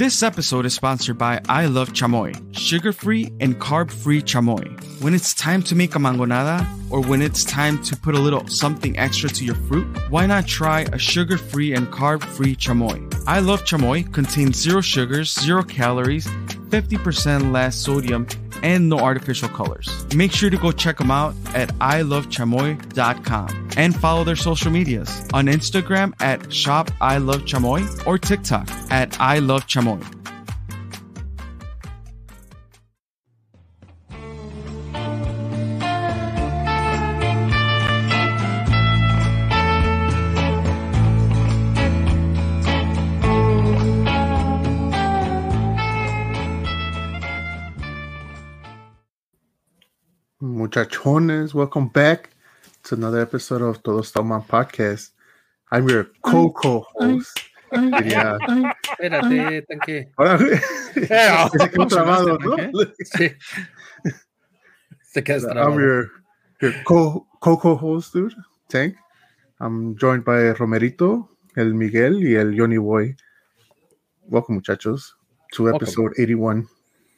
This episode is sponsored by I Love Chamoy, sugar free and carb free chamoy. When it's time to make a mangonada, or when it's time to put a little something extra to your fruit, why not try a sugar free and carb free chamoy? I Love Chamoy contains zero sugars, zero calories, 50% less sodium, and no artificial colors. Make sure to go check them out at ilovechamoy.com and follow their social medias on Instagram at shop I Love Chamoy or TikTok at I Love Chamoy. Muchachones, welcome back to another episode of Todos Toman Podcast. I'm your co-co-host. Diría- Espérate, tanque. Ahora, ese eh, quedó trabado, ¿no? Sí. Te quedas I'm your, your co- co-co-host, dude, Tank. I'm joined by Romerito, el Miguel, y el Johnny Boy. Welcome, muchachos, to Welcome. episode 81.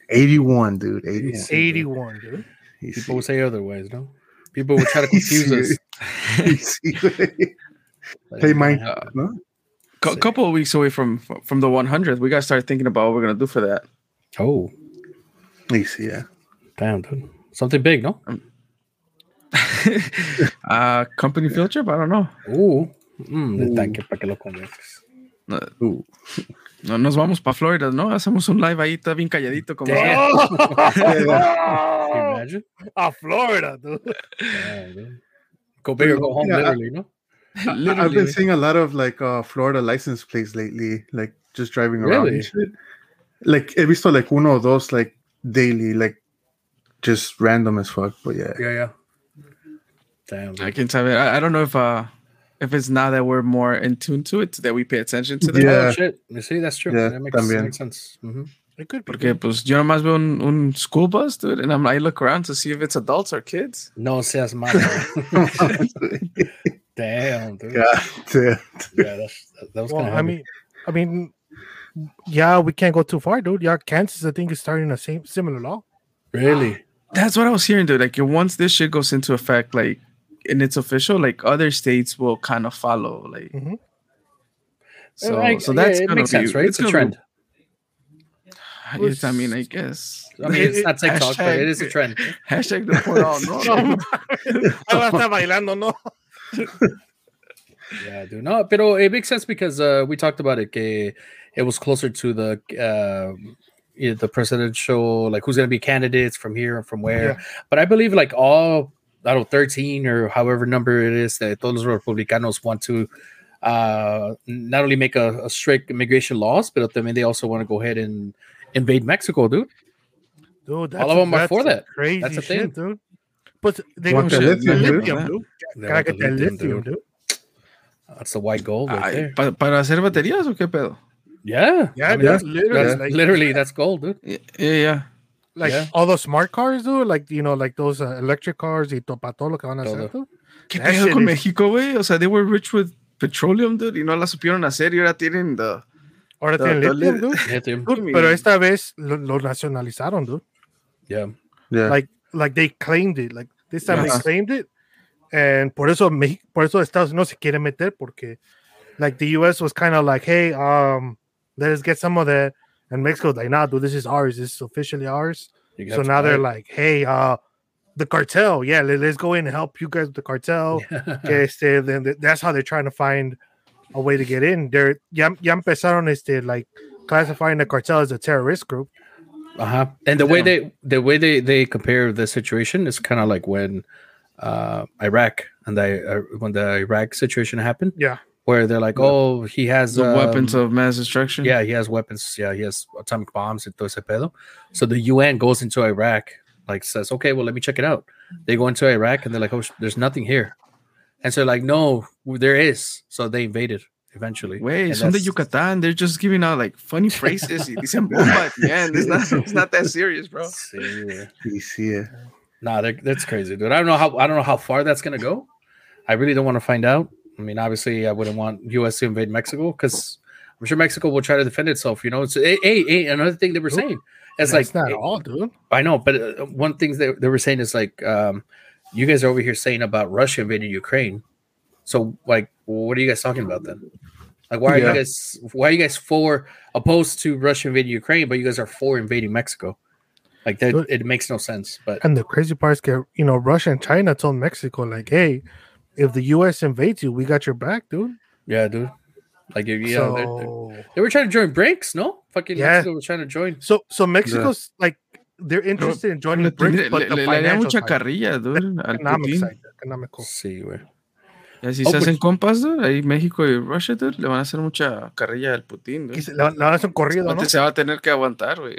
81, dude. 81. 81, dude. Y People sí, will say otherwise, no? People will try to confuse us. y sí, güey. Hey, Mike, ¿no? A couple of weeks away from from the 100th, we got to start thinking about what we're gonna do for that. Oh, Y sí, yeah. damn, dude. Something big, no? uh, company field trip? I don't know. Uh, mm, de tanque para que lo conozcas. No, Ooh. no nos vamos para Florida, ¿no? Hacemos un live ahí, está bien calladito como a Florida, dude. Go big or go home, Yeah, I- literally, no? I- I've Literally. been seeing a lot of like uh Florida license plates lately, like just driving around Really? and shit. Like he visto like uno or dos like daily, like just random as fuck. But yeah. Yeah, yeah. Damn, I can tell you. I, I don't know if uh if it's now that we're more in tune to it that we pay attention to that. Yeah. Oh, shit. You see, that's true. Yeah, that makes, también. makes sense. Mhm. It could be. Porque pues yo nomás veo un, un school bus, dude, and I'm I look around to see if it's adults or kids. No seas malo. Damn, dude. God damn. Yeah, that's, that, that was Well, kind of I mean, I mean, yeah, we can't go too far, dude. Yeah, Kansas, I think, is starting a same similar law. really. That's what I was hearing, dude. Like once this shit goes into effect, like and it's official, like other states will kind of follow. Like Mhm. so, Like, so that's yeah, it gonna makes be, sense, right? It's, a trend. Be, it's, I mean, I guess. I mean, it's not TikTok, but it is a Hashtag- trend. Hashtag the point all no. Ahí va a estar bailando, ¿no? Yeah, dude. No, pero it makes sense because uh, we talked about it. Que it was closer to the uh, yeah, the presidential, like who's going to be candidates from here and from where. Yeah. But I believe like all, I don't know, 13 or however number it is that todos los republicanos want to uh, not only make a, a strict immigration laws, but I mean, they also want to go ahead and invade Mexico, dude. Dude, that's All of them are for that. Crazy That's the shit, thing. dude. But they Want go the lithium, dude. lithium, dude. They Gotta want get the that lithium, lithium, dude. dude. That's the white gold right Ay, there. pa- para hacer baterías o qué pedo? Yeah, Yeah, I mean, that's that's, literally that's like, literally that's gold, dude. Yeah, yeah. yeah. Like yeah. all those smart cars, dude. Like you know, like those uh, electric cars y to, pa todo lo que van a Todo. hacer, dude. ¿Qué pedo con is- México, güey? O sea, they were rich with petroleum, dude, y no la supieron hacer y ahora tienen the... Ahora The- tienen the lithium, lit- dude. Lithium. Dude, Pero esta vez lo, lo nacionalizaron, dude. Yeah. Yeah. like like they claimed it like this time Yes. they claimed it and por eso Mex- por eso Estados Unidos se quiere meter porque like the US was kind of like hey um let us get some of that and Mexico's like nah dude this is ours. This is officially ours. So now they're like hey uh the cartel. Yeah let, us go in and help you guys with the cartel. Okay, este, then that's how they're trying to find a way to get in. They're ya, ya empezaron este like classifying the cartel as a terrorist group. Uh-huh. And the way they the way they they compare the situation is kind of like when uh Iraq and the uh, when the Iraq situation happened, yeah where they're like, Yeah. oh, he has The weapons um, of mass destruction. yeah, he has weapons. Yeah, he has atomic bombs and todo ese pedo. So the UN goes into Iraq, like says, okay, well, let me check it out. They go into Iraq and they're like, oh, sh- there's nothing here. And so like, no, there is. So they invaded eventually. Wait, And son de Yucatan. They're just giving out like funny phrases. y dicen bomba at the end. It's not, it's not that serious, bro. Sí, güey. Y eh. Nah, that's crazy, dude. I don't know how I don't know how far that's gonna go. I really don't want to find out. I mean, obviously, I wouldn't want U.S. to invade Mexico because I'm sure Mexico will try to defend itself. You know, it's hey, hey, hey, another thing they were saying. It's That's like not hey, all, dude. I know, but uh, one thing that they were saying is like, um, you guys are over here saying about Russia invading Ukraine. So, like, what are you guys talking about then? Like, why are Yeah. you guys why are you guys for opposed to Russia invading Ukraine, but you guys are for invading Mexico? Like that, it makes no sense. But And the crazy part is, that, you know, Russia and China told Mexico, like, hey, if the U.S. invades you, we got your back, dude. yeah, dude, like yeah, they're- they're- they were trying to join BRICS, no? Fucking Yeah. Mexico was trying to join. so, so Mexico's like, they're interested in joining Le, BRICS, le- but the le- le haría financial mucha side, carrilla, dude, al economic Putin. side, economical. Sí, güey. Y así Oh, se pues- hacen compas, dude, ahí México y Russia, dude, le van a hacer mucha carrilla al Putin, dude. se- Le, le van a hacer un corrido, ¿no? Se va a tener que aguantar, güey.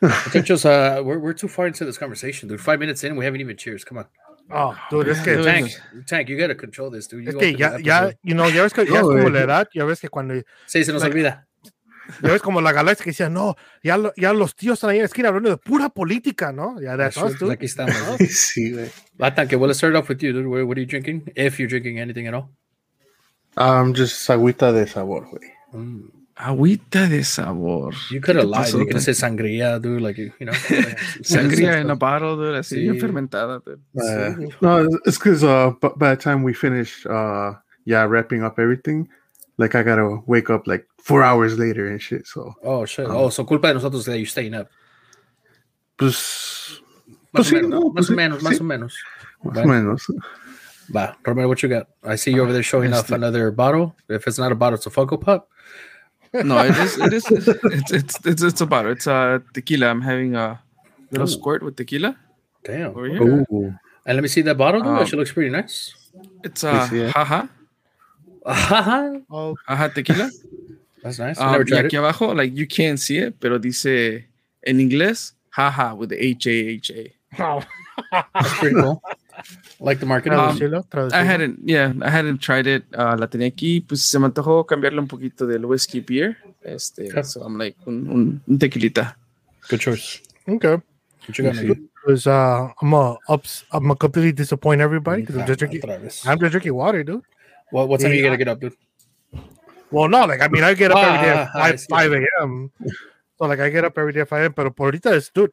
Muchachos, uh, we're, we're too far into this conversation, dude. Five minutes in, we haven't even cheers. Come on. Oh, dude, es que, Dude, Tank, Tank, you gotta control this, dude. You es que ya, ya, you know, ya ves que ya No, es como la edad, ya ves que cuando, Sí, se nos like- olvida. ya ves como la galaxia que decía, no, ya, lo- ya los tíos están ahí en la esquina hablando de pura política, ¿no? Ya us, dude. Aquí estamos. sí, güey. Tank, well, let's start off with you, dude. What, are you drinking? If you're drinking anything at all. Um, just agüita de sabor, güey. Mm. Agüita de sabor. You could have lied. You could have said sangria, dude. Like, you know. Sangría en a bottle, dude, así bien Sí. fermentada, dude. Uh, no, it's because uh, b- by the time we finish, uh, yeah, wrapping up everything, like I gotta wake up like four hours later and shit. So, Oh, shit. Oh, so culpa de nosotros that you're staying up. pues, Más Pues o sí, menos, no, más pues o sí, menos, más o menos. más o Bueno. menos. Va, Romero, what you got? I see you over there showing off another bottle. If it's not a bottle, it's a Funko Pop. No, it is, it is, it's, it's, it's, it's a bottle. It's uh, tequila. I'm having a little Ooh. squirt with tequila Damn. over here. Ooh. And let me see that bottle, dude. Um, that looks pretty nice. It's uh, see it? jaja, Haha. Oh, jaja tequila. That's nice. I Um, never y tried aquí it. abajo, like you can't see it, pero dice en inglés, jaja, with the H A H A. oh. That's pretty cool. like the market. Um, I hadn't, yeah, I hadn't tried it. Uh, la tenía aquí, pues se me antojó cambiarle un poquito del whiskey beer. Este, Okay. so I'm like un, un, un tequilita. Good choice. Okay. What you got, Sí. man? Because uh, I'm a ups, I'm a completely disappoint everybody because I'm just drinking. I'm just drinking water, dude. What, what time Yeah. you gotta get up, dude? Well, no, like I mean, I get up every day at Ah, 5, 5 a.m. So like I get up every day at 5 a.m. Pero por ahorita es, dude,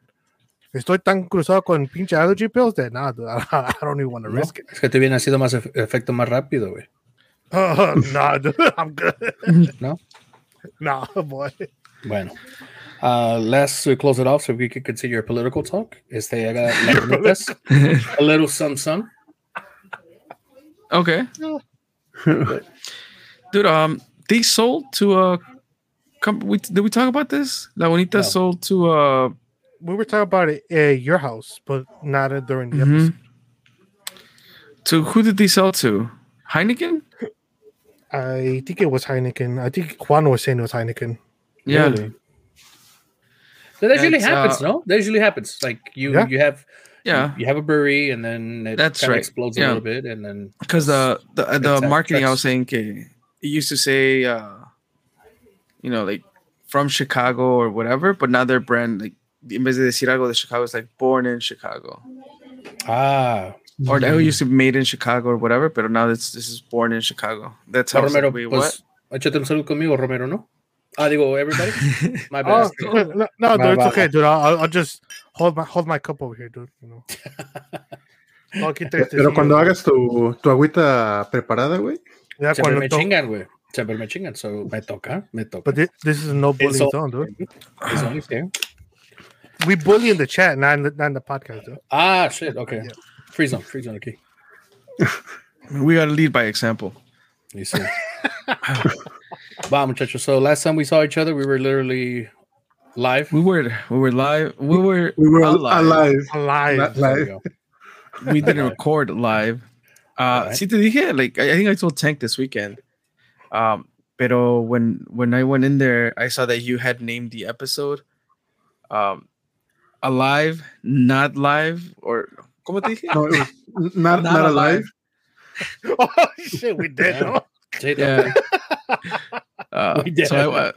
estoy tan cruzado con pinche allergy pills that nah, dude, I, don't even want to No, risk it. es que te viene haciendo más ef- efecto más rápido, güey. Uh, nah, dude, I'm good. No? Nah, boy. Bueno. Uh, let's uh, close it off so we can continue our political talk. Este, I got las a little some some. Okay. Dude, um, they sold to a. Com- we, did we talk about this? La Bonita No. sold to a. We were talking about it at your house, but not uh, during the Mhm. episode. To who did they sell to? Heineken? I think it was Heineken. I think Juan was saying it was Heineken. Yeah. Really? So that usually happens, uh, no? That usually happens. Like you, Yeah. you have, Yeah. you have a brewery, and then it That's kinda right. explodes Yeah. a little bit, and then Because the the, uh, the It's, marketing I was saying, que it used to say, uh, you know, like from Chicago or whatever, but now their brand, like, en vez de decir algo de Chicago, it's like born in Chicago. ah, Or that used to be made in Chicago or whatever, but now this this is born in Chicago. That's how I was Romero, like, wait, what? pues, échate un salud conmigo, Romero, ¿no? Ah, digo, everybody. My Oh, bad. no, no, dude, it's okay, dude. I'll, I'll just hold my hold my cup over here, dude. You know. No, quita este Pero sí, cuando güey. hagas tu, tu agüita preparada, güey, Ya Siempre cuando me to- chingan, güey. Siempre me chingan, so me toca, me toca. But this, this is no bullying all- zone, dude. It's only fair. We bully in the chat, not in the, not in the podcast, dude. Ah, shit, okay. Yeah. Free zone, free zone aquí. We gotta lead by example. You see. Wow, muchachos. So last time we saw each other, we were literally live. We were we were live. We were we were alive. alive. Alive. Not we live. We didn't record live. Uh, Alright. sí te dije, like I I think I told Tank this weekend. Um, pero when when I went in there, I saw that you had named the episode, um, alive, not live, or como te dije? No, it was not, Not not, alive. alive. oh shit, we did. Yeah. no? Yeah. Uh, We did. so I, uh,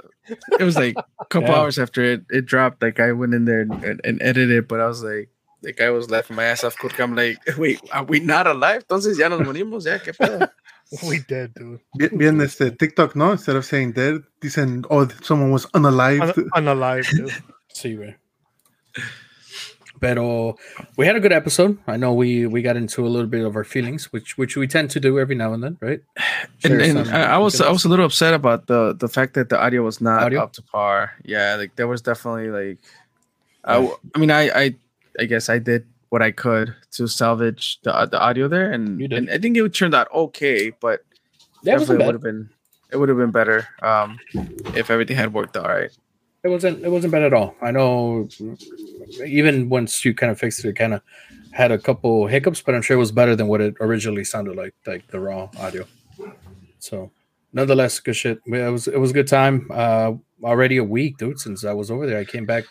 it was like a couple Yeah. hours after it, it dropped. Like I went in there and, and, and edited it, but I was like, like I was laughing my ass off. Porque I'm like, wait, are we not alive? Entonces ya nos morimos, ya qué pedo. We did, dude. Bien, bien este TikTok, ¿no? Instead of saying dead, dicen, oh, someone was unalived. Un- unalive, dude. Sí, güey. Pero we had a good episode. I know we we got into a little bit of our feelings, which which we tend to do every now and then, right? And, Share and I, I was I was a little upset about the the fact that the audio was not Audio? up to par. Yeah, like there was definitely like, I, I mean, I I I guess I did what I could to salvage the the audio there, and, and I think it turned out okay, but it definitely would have been it would have been better um if everything had worked all right. It wasn't it wasn't bad at all. I know even once you kind of fixed it, it kind of had a couple hiccups, but I'm sure it was better than what it originally sounded like, like the raw audio. So nonetheless, good shit. It was it was a good time. Uh already a week, dude, since I was over there. I came back.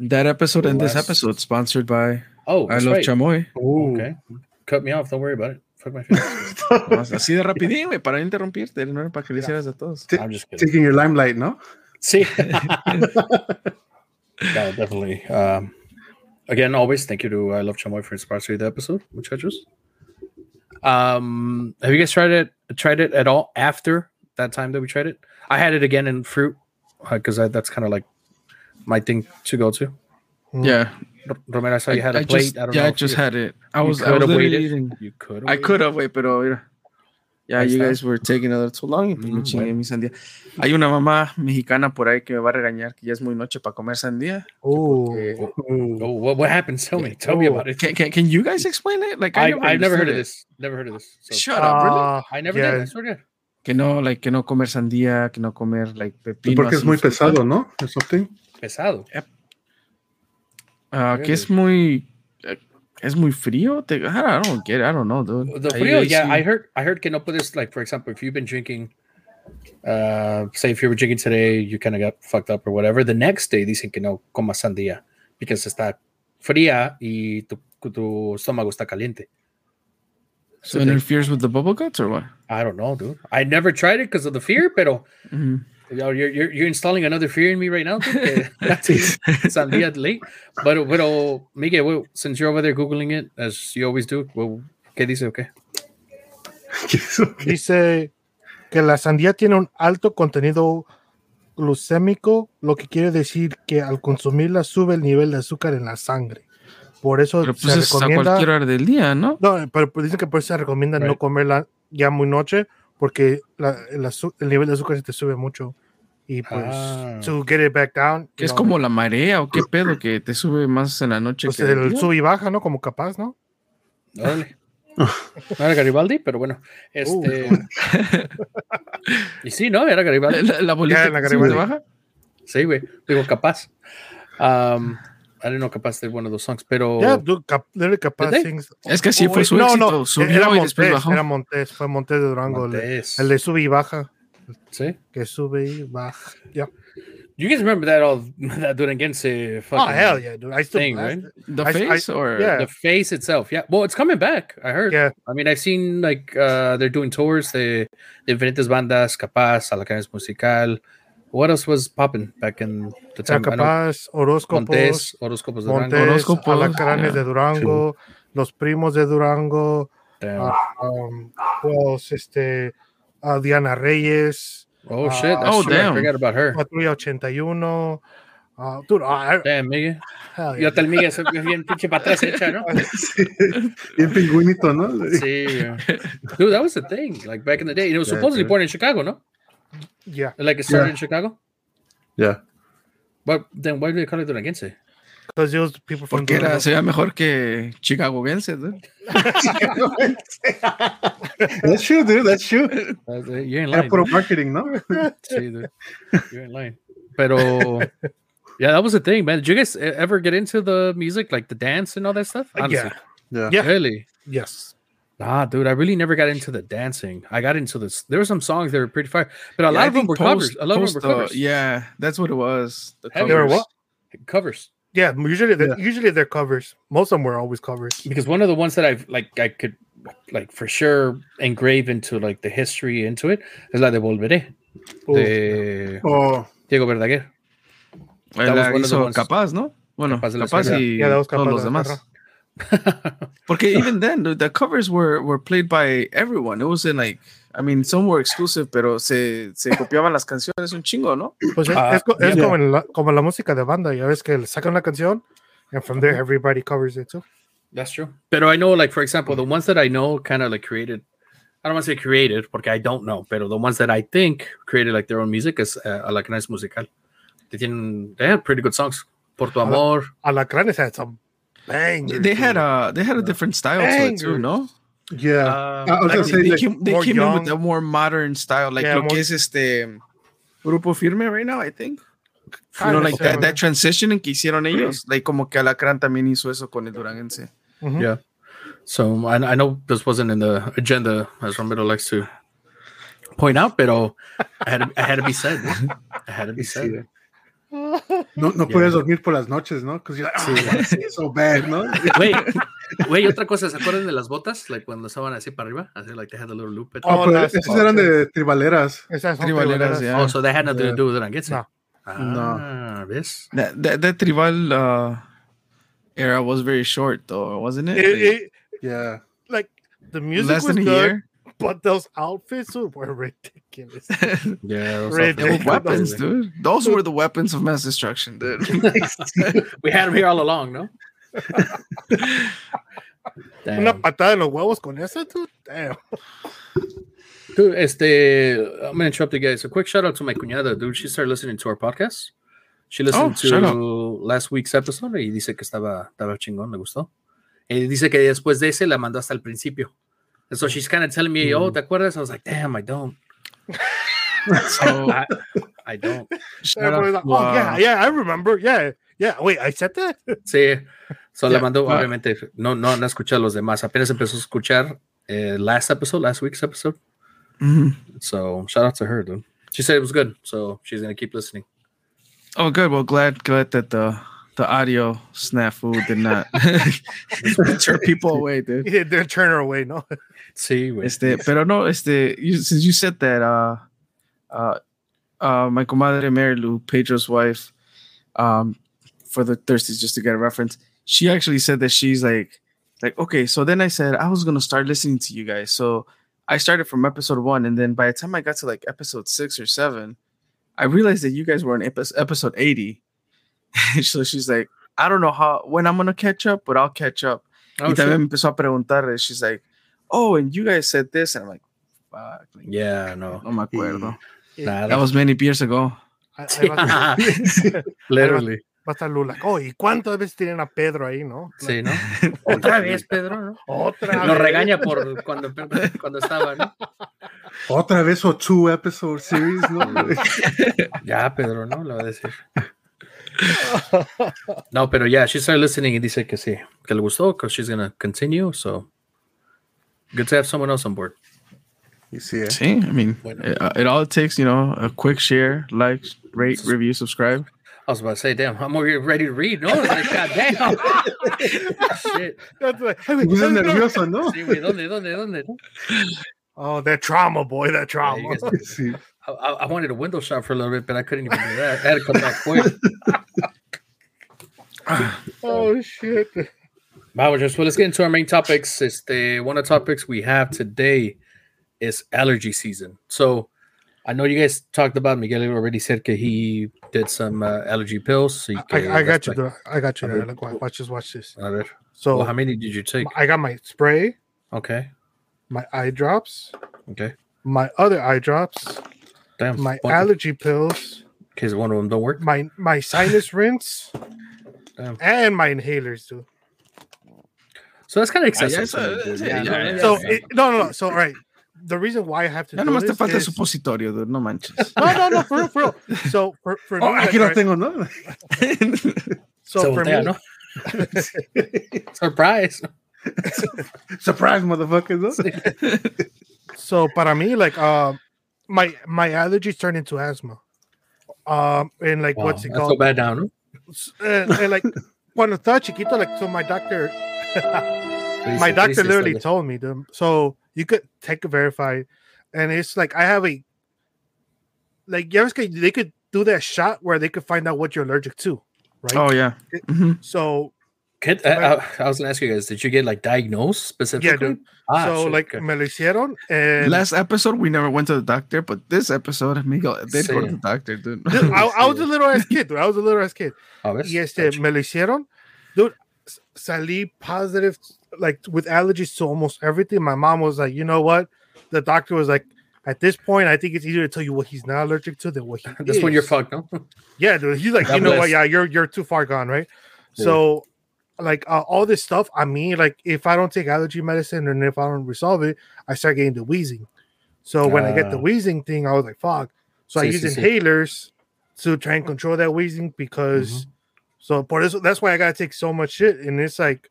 That episode and this episode sponsored by Oh, I love right. Chamoy. Okay. Cut me off, don't worry about it. Fuck my feelings. Así de rapidín, güey, para no interrumpirte, no era para que le hicieras a todos. T- I'm just taking your limelight, ¿no? See, yeah, definitely. Um, again, always thank you to I Love Chamoy for inspiring the episode, muchachos. Um, have you guys tried it? Tried it at all after that time that we tried it? I had it again in fruit because that's kind of like my thing to go to. Yeah, R- Romero, I saw you had a I plate. just, I don't yeah, know. I just you- had it. I was, I could was have literally waited. eating. You could. I could have, güey, pero mira. Ya, Ahí you guys were taking a little too long pues me Mm, chingué bueno. mi sandía. Hay una mamá mexicana por ahí que me va a regañar que ya es muy noche para comer sandía. Oh, Eh, Oh, what, what happened? Tell me. Tell me Oh. about it. Can, can, can you guys explain it? Like, I, I, I've never heard of it. this. Never heard of this. So. Shut up, really? Ah, I never yeah. did. I swear to God. Que no, like, que no comer sandía, que no comer, like, pepino. Porque es muy fruta. pesado, ¿no? Or something. Pesado. Ah, que es muy, es muy frío. Te, I don't get it. I don't know, dude. The frío, yeah. I heard. I heard que no puedes like, for example, if you've been drinking, uh, say if you were drinking today, you kind of got fucked up or whatever. The next day, dicen que no comas sandía because está fría y tu, tu estómago está caliente. So it interferes with the bubble guts or what? I don't know, dude. I never tried it because of the fear, pero Mhm. You're, you're you're installing another fear in me right now. sandía late, but pero Miguel, well, since you're over there googling it as you always do, well, ¿qué dice? Okay. Dice que la sandía tiene un alto contenido glucémico, lo que quiere decir que al consumirla sube el nivel de azúcar en la sangre. Por eso Pero se pues es a recomienda. cualquier hora del día, ¿no? No, pero pues dicen que por eso se recomienda no Right. comerla ya muy noche, porque la- el, el nivel de azúcar se te sube mucho. Y pues, Ah. to get it back down. Que es know, como la marea o qué pedo que te sube más en la noche pues que el el sube y baja, ¿no? Como capaz, ¿no? Órale. No era Garibaldi, pero bueno. Este. y sí, ¿no? Era Garibaldi. La, la bolita Ya, la Garibaldi. baja. Sí, güey. Digo, capaz. Um, I don't know, capaz de one of those songs, pero. Es que sí Oh, fue su no, éxito. no, Subió era y después Montés, bajó. era Montés, fue Montés de Durango, el, el de sube y baja, Sí. que sube y baja. Ya. You guys remember that all that Duranguense Oh, fucking hell yeah, dude. I still thing, right? The I- I- face or yeah. The face itself. Yeah. Well, it's coming back. I heard. Yeah. I mean, I've seen like uh, they're doing tours de, de diferentes bandas, K-Paz, Alacranes Musical. What else was popping back in the time? I know K-Paz, horóscopos, Montes, Horóscopos de Durango. Horóscopos, Alacranes yeah. de Durango, los primos de Durango, Damn. ah, um, pues, este, ah, Diana Reyes, oh shit! That's oh, true. I damn. forgot about her. Patrulla 81. ah, dude, ah, Damn, Miguel. hell Y yeah. hasta el Miguel ve bien pinche para atrás hecha, ¿no? Sí, Bien pingüinito, ¿no? Sí. yeah. Dude, that was the thing. Like back in the day, it was Yeah, supposedly born in Chicago, no? Yeah, Like it started Yeah. in Chicago. Ya. But then why do they call it Duranguense? Because those people from Porque era, Durango. se veía mejor que Chicagoense, ¿no? That's true, dude. That's true. Uh, You're in Era line. puro marketing, ¿no? Sí, dude. You're in line. Pero yeah, that was the thing, man. Did you guys ever get into the music, like the dance and all that stuff? Honestly. Yeah, Yeah. Yeah. Really? yes. Nah, dude, I really never got into the dancing. I got into this. There were some songs that were pretty fire, but a Yeah, lot I of them think were post- covers. A lot of them were post, uh, covers. yeah, that's what it was. The Heavy. They were what? Covers. Yeah, usually they're, Yeah. usually they're covers. Most of them were always covers. Because one of the ones that I've like I could like for sure engrave into like the history into it is la de Volveré Ooh. de Oh, Diego Verdaguer. Él That was la one of the hizo capaz, ¿no? Bueno, K-Paz de la capaz Sierra. y Yeah, that was todos los demás. Sierra. Porque even then, the, the covers were were played by everyone. It was in like, I mean, some were exclusive, pero se, se copiaban las canciones un chingo, ¿no? Pues es, Ah, es co- es yeah. como, la, como la música de banda. Ya ves que sacan una canción and from there everybody covers it too. That's true. But I know, like for example, the ones that I know kind of like created. I don't want to say created porque I don't know, pero the ones that I think created like their own music is uh, Alacranes Musical. They tienen, they had pretty good songs. Por tu amor. Alacranes had some bangers. They had a they had a different style to it too, no? Yeah. Uh, I was Like, gonna they, say they like, came, they more came in young. with a more modern style, like Yeah, lo more- que es este Grupo Firme right now, I think. You know, like that, similar. that transition en que hicieron ellos, like como que Alacrán también hizo eso con el Duranguense. Mhm. Yeah. So I, I know this wasn't in the agenda, as Romero likes to point out, but I had to, I had to be said. I had to be said. No, no Yeah. puedes dormir por las noches, ¿no? Because you're like, oh, it's so bad, ¿no? Wait, wait, otra cosa, ¿se acuerdan de las botas? Like cuando estaban así para arriba, así like they had a little loop. Oh, Oh, pero las- esos eran de tribaleras. Esas son Tribaleras, tribaleras. yeah. Oh, so they had nothing Yeah. to do with it. I guess. No. Ah, ¿ves? That that, that tribal uh, era was very short, though, wasn't it? It- it- Yeah. like the music Less was than a good, year. but those outfits were ridiculous. Yeah, those Red- outfits They were were weapons, dude. Those were the weapons of mass destruction, dude. We had them here all along, no? Una patada en los huevos con esa, dude. Damn. Dude, este, I'm gonna interrupt you guys. A quick shout out to my cuñada, dude. She started listening to our podcast. She listened Oh, out. to last week's episode y dice que estaba, estaba chingón, le gustó. Y dice que después de ese la mandó hasta el principio. And so she's kind of telling me, oh, ¿te acuerdas? I was like, damn, I don't. so I, I don't. shout Everybody's out like, oh, yeah, uh, yeah, I remember. Yeah, yeah. Wait, I said that? Sí. So Yeah, le mandó, but- obviamente, no, no, no escuché a los demás. Apenas empezó a escuchar eh, last episode, last week's episode. mhm. So shout out to her, dude. She said it was good, so she's gonna keep listening. Oh, good. Well, glad glad that the the audio snafu did not turn people away, dude. Yeah, they'll turn her away, no? Sí, güey. Este, pero no, este, you, since you said that, uh, uh, uh, my comadre Mary Lou, Pedro's wife, um, for the thirsties, just to get a reference, she actually said that she's like, like, okay, so then I said I was gonna start listening to you guys, so I started from episode one, and then by the time I got to like episode six or seven, I realized that you guys were on epi- episode eighty. so she's like, I don't know how when I'm gonna catch up, but I'll catch up. Oh, y shit. también empezó a preguntar, eh, she's like, oh, and you guys said this, and I'm like, fuck, like, Yeah, no. no me acuerdo. Nah, That was many years ago. Ahí- ahí va, Literally. Va a estar Lula. Oh, ¿y cuántas veces tienen a Pedro ahí, no? Sí, ¿no? Otra vez, Pedro, ¿no? Otra Nos vez. regaña por cuando, cuando estaba, ¿no? Otra vez o two episode series, ¿no? Ya, Pedro, ¿no? Le va a decir. No, pero yeah, she started listening y dice que sí, que le gustó, because she's gonna continue, so good to have someone else on board. you see it. See, I mean, Bueno. it, uh, it all takes, you know, a quick share, like, rate, review, subscribe. I was about to say, damn, I'm already ready to read. No, it's like, God damn. Shit. That's like, ay, güey, Pues es ay, güey. nervioso, ¿no? Sí, güey, ¿dónde, dónde, dónde? Oh, that trauma, boy, that Yeah, trauma. guys- I, I I wanted a window shop for a little bit, but I couldn't even do that. I had to come back quick. oh, shit. Wow, just well, let's get into our main topics. Este, one of the topics we have today is allergy season. So I know you guys talked about Miguel already said that he did some uh, allergy pills. So I, I got you. like- I got you. Okay. There. Look, watch, watch, just watch this. A. So Well, how many did you take? I got my spray, Okay. my eye drops, Okay. my other eye drops, Damn. my one, allergy pills, in case one of them don't work. my my sinus rinse, Damn. and my inhalers too. So that's kind of excessive. eso- for me, dude. sí, Yeah, ya, no, ya, So it, no, no, no. So all right, the reason why I have to Ya do nomás te this falta is, supositorio, dude. No manches. no, no, no, for real, for real. So for for Oh, me, like, aquí lo right, tengo, ¿no? so Se for voltea, me, ¿no? Surprise. Surprise, motherfuckers, ¿no? so para me, like uh, my my allergies turn into asthma. Um, and like Wow, what's it that's so called? bad down. No? and, and like cuando estaba chiquito, like so my doctor my doctor literally told me them so you could take a verified and it's like i have a like yeah, they could do that shot where they could find out what you're allergic to right oh, yeah. Mhm. so Kid, I, I, I was gonna ask you guys, did you get like diagnosed specifically? dude. Ah, so shit, like okay. me lo hicieron and Last episode, we never went to the doctor, but this episode, Miguel did go to the doctor, dude. Dude, I, I was a little ass kid, dude. I was a little ass kid. ¿ves? Y este, Gotcha. me lo hicieron. Dude, salí positive, like with allergies to almost everything. My mom was like, you know what? The doctor was like, at this point, I think it's easier to tell you what he's not allergic to than what he That's is. when you're fucked, no? Yeah, dude. He's like, God you know what? Yeah, you're you're too far gone, right? Yeah. So, like uh, all this stuff, I mean, like if I don't take allergy medicine and if I don't resolve it, I start getting the wheezing. So when I get the Ah. wheezing thing, I was like, fuck. So I use inhalers to try and control that wheezing because Mm-hmm. so por eso that's why I gotta take so much shit. And it's like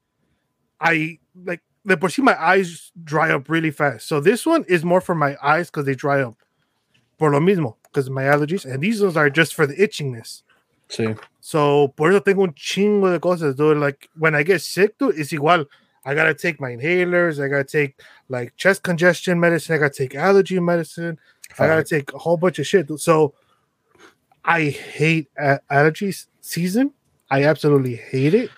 I like the por my eyes dry up really fast. So this one is more for my eyes because they dry up. Por lo mismo, because of my allergies. And these ones are just for the itchingness. Sí. So por eso tengo un chingo de cosas, dude. Like when I get sick, dude, it's igual. I gotta take my inhalers. I gotta take like chest congestion medicine. I gotta take allergy medicine. I gotta take a whole bunch of shit. dude. So I hate allergies season. I absolutely hate it.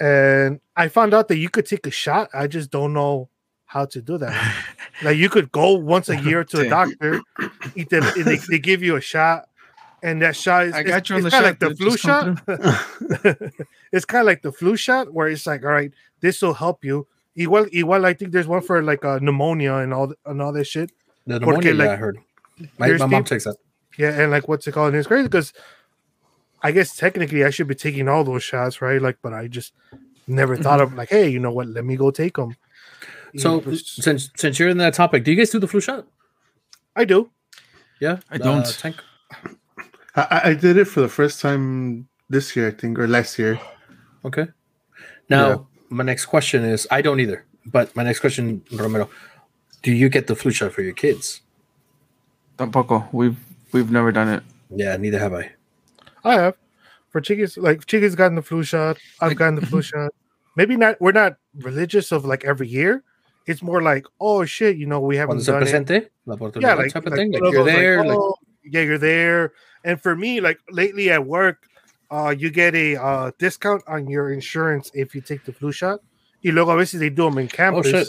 And I found out that you could take a shot. I just don't know how to do that. like you could go once a year to a doctor. y te- and they, they give you a shot, and that shot is I it's- got you on it's the kinda shot. like the flu shot. it's kind of like the flu shot where it's like, all right, this will help you. Igual, igual, I think there's one for like uh, pneumonia and all and all that shit. The Porque, pneumonia, yeah, I heard. My, my mom takes that. Yeah, and like what's it called? And it's crazy because I guess technically I should be taking all those shots, right? Like, but I just never thought of like, hey, you know what? Let me go take them. So since since you're in that topic, do you guys do the flu shot? I do. Yeah, I don't. Uh, tank. I, I- I did it for the first time this year, I think, or last year. Okay. Now Yeah. my next question is: I don't either. But my next question, Romero, do you get the flu shot for your kids? Tampoco. We've we've never done it. Yeah, neither have I. I have. For Chicky's, like Chicky's gotten the flu shot. I've gotten the flu shot. Maybe not. We're not religious of like every year. It's more like, oh shit, you know, we haven't done it. presente, la oportunidad yeah, like, type of like thing. Like you're there. Like, oh, yeah, you're there. And for me, like lately at work, uh, you get a uh, discount on your insurance if you take the flu shot. Y luego a veces they do them in campus. Oh, shit.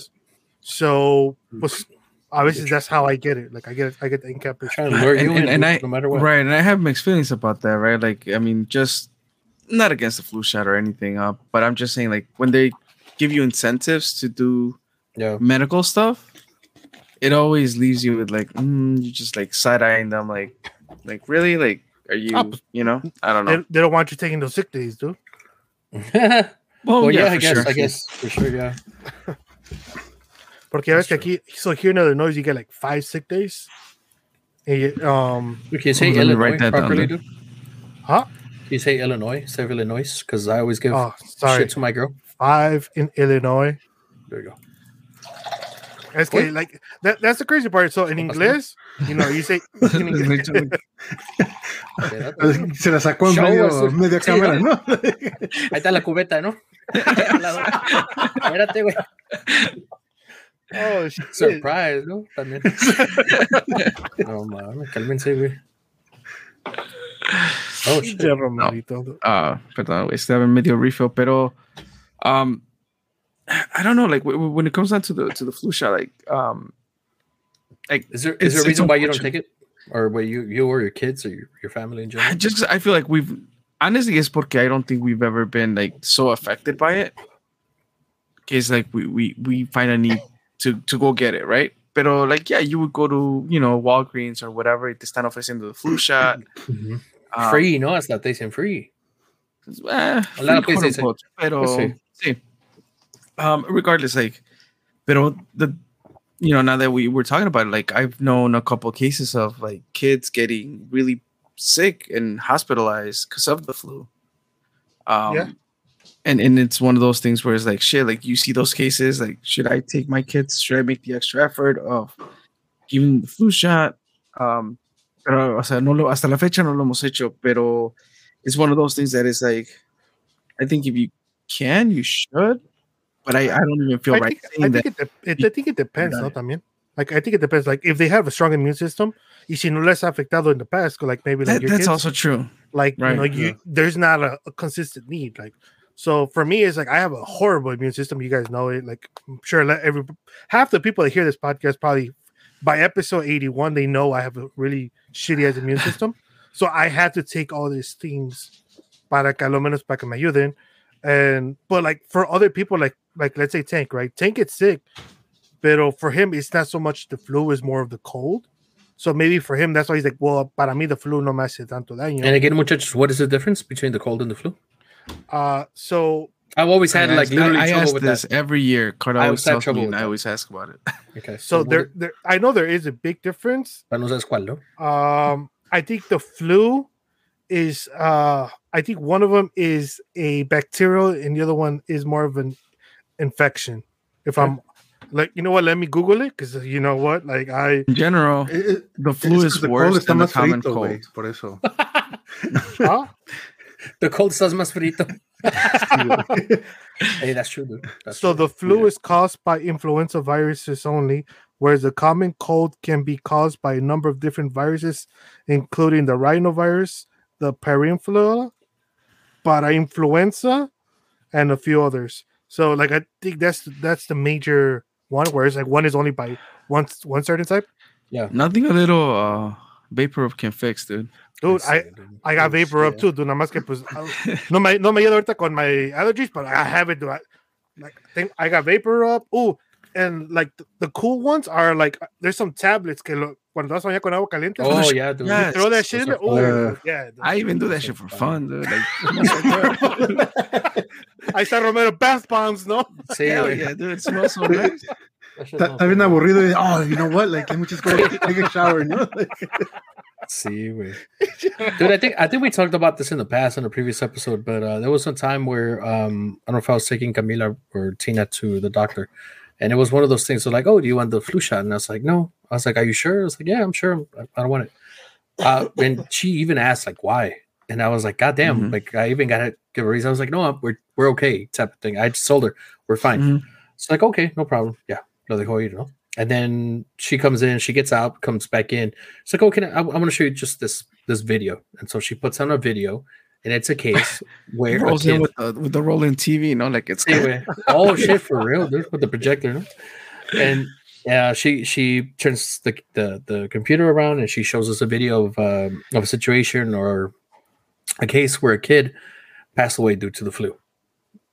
So, pues, a veces that's how I get it. Like I get I get the in campus. trying to lure you and, and, and I no matter what. right, and I have mixed feelings about that, right? Like, I mean, just not against the flu shot or anything, uh, but I'm just saying, like, when they give you incentives to do Yeah. medical stuff, it always leaves you with like, mm, you just like side eyeing them, like, like really, like, are you, Ah, you know, I don't know. they don't want you taking those sick days, dude. well, Well, yeah, yeah, I guess. sure. I guess for sure. Yeah. Porque a That's veces aquí, so here in Illinois, you get like five sick days. And you, um, We can say Ooh, let me Illinois write that down properly, there. dude. huh? Can you say Illinois? Say Illinois, because I always give Oh, sorry, shit to my girl. five in Illinois. There you go. Es que, What? like that, that's the crazy part. So in English, you know, you say in English, Se la sacó en Show medio, us. media Sí, cámara, ¿no? ¿no? Ahí está la cubeta, ¿no? Espérate, güey. Oh shit. Surprise, ¿no? También. No mames, cálmense, güey. Oh, shit. Ya, Romerito. uh perdón, güey, estaba en medio refill, pero um I don't know, like w- w- when it comes down to the to the flu shot, like um like Is there It's- is there a reason why you don't take it? Or why you you or your kids or your, your family in I just I feel like we've honestly it's porque I don't think we've ever been like so affected by it. It's like we we we find a need to to go get it, right? Pero like yeah, you would go to you know Walgreens or whatever y te están ofreciendo the flu shot. Mhm. um, free, ¿no? Hasta te dicen free. eh, A lot of free, places quote say- unquote, pero sí. sí. Um, regardless, like, pero the you know now that we were talking about it, like I've known a couple cases of like kids getting really sick and hospitalized because of the flu. Um, Yeah. And and it's one of those things where it's like shit. Like you see those cases, like should I take my kids? Should I make the extra effort of giving the flu shot? Um, pero o sea, no lo, hasta la fecha no lo hemos hecho, pero it's one of those things that is like, I think if you can, you should, but I, I don't even feel I right think, I think that. it, de- it, I think it depends, no, también. Like I think it depends. Like if they have a strong immune system, y si no les ha afectado in the past, like maybe like That- that's kids, also true. like you right, know, you yeah. there's not a, a consistent need. Like So for me, it's like I have a horrible immune system. You guys know it. Like I'm sure let every half the people that hear this podcast probably by episode 81, they know I have a really shitty as immune system. So I had to take all these things para que lo menos para que me ayuden. And but like for other people, like like let's say Tank, right? Tank gets sick, but for him, it's not so much the flu, is more of the cold. So maybe for him, that's why he's like, well, para mí the flu no me hace tanto daño. And again, muchachos, what is the difference between the cold and the flu? Uh, so I've always had I like ask- literally I, I trouble ask with this that. every year. Carter I always always tells trouble me, with and I that. always ask about it. Okay, so what there, it- there, I know there is a big difference. Para no sabes cuál, ¿no? Um, I think the flu is uh I think one of them is a bacterial and the other one is more of an infection. If I'm like, you know what, let me Google it because you know what, like I In general, eh, the flu is worse than the más common frito, cold. güey, por eso. huh? The cold estás más frito. hey, that's true, dude. That's so true. the flu is caused by influenza viruses only, whereas the common cold can be caused by a number of different viruses, including the rhinovirus, the parainfluenza, parainfluenza, and a few others. So, like, I think that's that's the major one. Whereas, like, one is only by one one certain type. Yeah, nothing a little uh, VapoRub can fix, dude. Dude, I. I got Yes, VapoRub eh. too. Dude, nada más que pues no me no me ayuda ahorita con my allergies, but I have it. Dude. I, like I think I got VapoRub. Oh, and like the, the cool ones are like uh, there's some tablets que lo, cuando vas a bañar con agua caliente. Oh you yeah, dude. Yes. throw that shit in. Those there. are Oh, yeah. dude. I even do that shit for fun. fun, dude. Like, I start Romero bath bombs, no? Sí, hell güey. yeah, dude. It smells so nice. That shit Está smells está bien aburrido. y, Oh, you know what? Like, let me just go take a shower, ¿no? Sí, güey. Dude, I think I think we talked about this in the past in a previous episode, but uh, there was some time where um, I don't know if I was taking Camila or Tina to the doctor, and it was one of those things. So like, oh, do you want the flu shot? And I was like, no. I was like, are you sure? I was like, yeah, I'm sure. I, I don't want it. Uh, and she even asked like, why? And I was like, God damn! Mhm. Like I even got to give a reason. I was like, no, we're we're okay, type of thing. I just told her we're fine. Mhm. It's like, okay, no problem. Yeah, lo dejo ir, ¿no? And then she comes in, she gets out, comes back in. It's like, oh, can I, I, want to show you just this this video. And so she puts on a video, and it's a case where rolls in with the with the rolling TV, you know, like it's güey. oh shit, for real, dude, with the projector, no? And yeah, she she turns the, the the computer around and she shows us a video of um, of a situation or a case where a kid passed away due to the flu.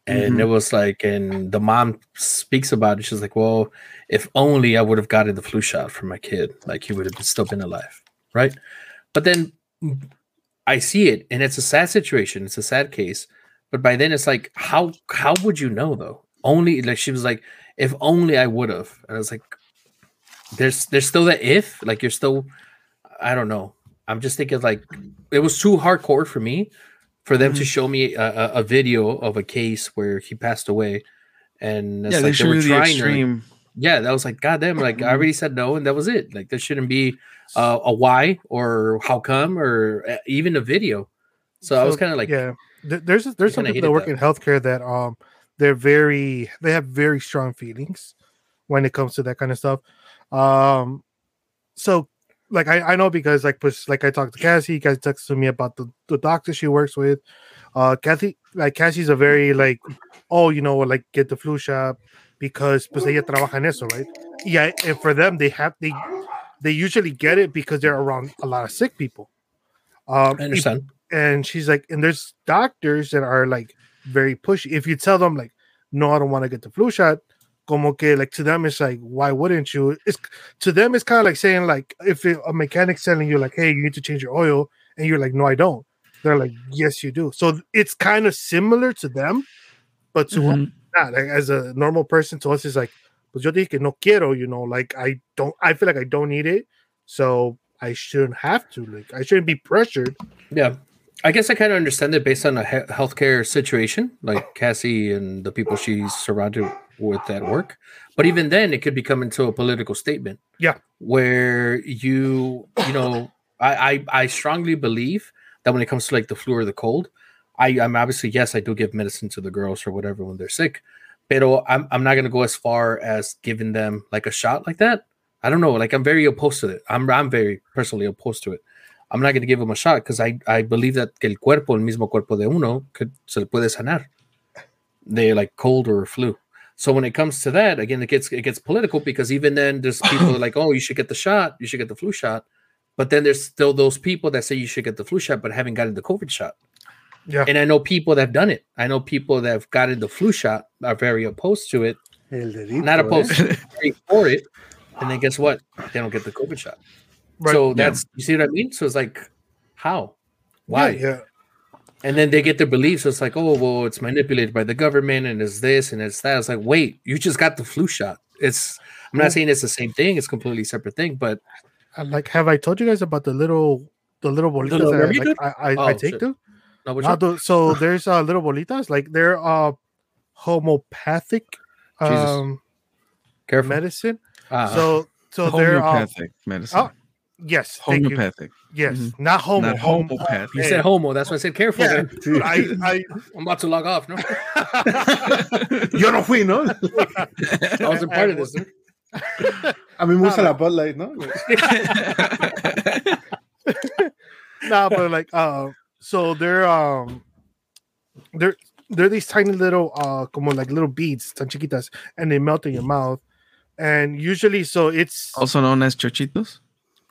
And Mhm. it was like, and the mom speaks about it. She's like, "Well, if only I would have gotten the flu shot for my kid, like he would have still been alive, right?" But then I see it, and it's a sad situation. It's a sad case. But by then, it's like, how how would you know though? Only like she was like, if only I would have. And I was like, there's there's still that if like you're still, I don't know. I'm just thinking like it was too hardcore for me for them to Mhm. show me a, a, video of a case where he passed away, and it's yeah, like they they were the trying to- extreme. yeah, that was like, God damn, like I Mhm. already said no, and that was it. Like there shouldn't be uh, a why or how come or uh, even a video. So, I was kind of like, yeah. There's there's some people that work in healthcare that um they're very they have very strong feelings when it comes to that kind of stuff. Um, so like I, I know because like pues, like I talked to Cassie, you guys texted me about the, the doctor she works with. Uh, Kathy like Cassie's a very like oh you know like get the flu shot because pues ella trabaja en eso right. Yeah, and for them they have they they usually get it because they're around a lot of sick people. Um, I understand. and she's like, and there's doctors that are like very pushy. If you tell them like, no, I don't want to get the flu shot, como que like to them it's like, why wouldn't you? It's to them it's kind of like saying like if it, a mechanic's telling you like, hey, you need to change your oil, and you're like, no, I don't. They're like, yes, you do. So it's kind of similar to them, but to us, Mhm. not like as a normal person to us is like, pues yo dije que no quiero, you know, like I don't, I feel like I don't need it, so I shouldn't have to. Like I shouldn't be pressured. Yeah. I guess I kind of understand it based on a he- healthcare situation, like Cassie and the people she's surrounded with that work. But even then, it could become into a political statement. Yeah. Where you, you know, I, I, I strongly believe that when it comes to like the flu or the cold, I, I'm obviously, yes, I do give medicine to the girls or whatever when they're sick. Pero I'm, I'm not going to go as far as giving them like a shot like that. I don't know. Like I'm very opposed to it. I'm, I'm very personally opposed to it. I'm not going to give him a shot because I, I believe that que el cuerpo, el mismo cuerpo de uno, could, se le puede sanar. they like cold or flu. So when it comes to that, again, it gets it gets political because even then there's people like, oh, you should get the shot, you should get the flu shot. But then there's still those people that say you should get the flu shot but haven't gotten the COVID shot. Yeah. And I know people that have done it. I know people that have gotten the flu shot are very opposed to it, El dedito, not eh? opposed to very for it. And then guess what? They don't get the COVID shot. Right. So Yeah. that's you see what I mean? So it's like, how? Why? Yeah, yeah. And then they get their beliefs. It's like, oh, well, it's manipulated by the government and it's this and it's that. It's like, wait, you just got the flu shot. It's I'm not saying it's the same thing, it's a completely separate thing, but like, have I told you guys about the little the little bolitas little that rubber like, dude? I, I, I Oh, take shit. them? no, which Uh, the- so there's uh little bolitas like they're uh homopathic Jesus. um careful. medicine. Ah, So so they're uh, Homeopathic medicine. Yes. Homeopathic. Yes, Mhm. not homo. Not hom- homopathic. you said homo. That's why I said careful. Yeah, dude, I, I I'm about to log off. No, Yo no fui, ¿no? I wasn't part of this. dude. A mí me gusta No, la Bud Light, ¿no? no, but like uh so they're um they're they're these tiny little uh como like little beads tan chiquitas and they melt in your mouth and usually so it's also known as chochitos.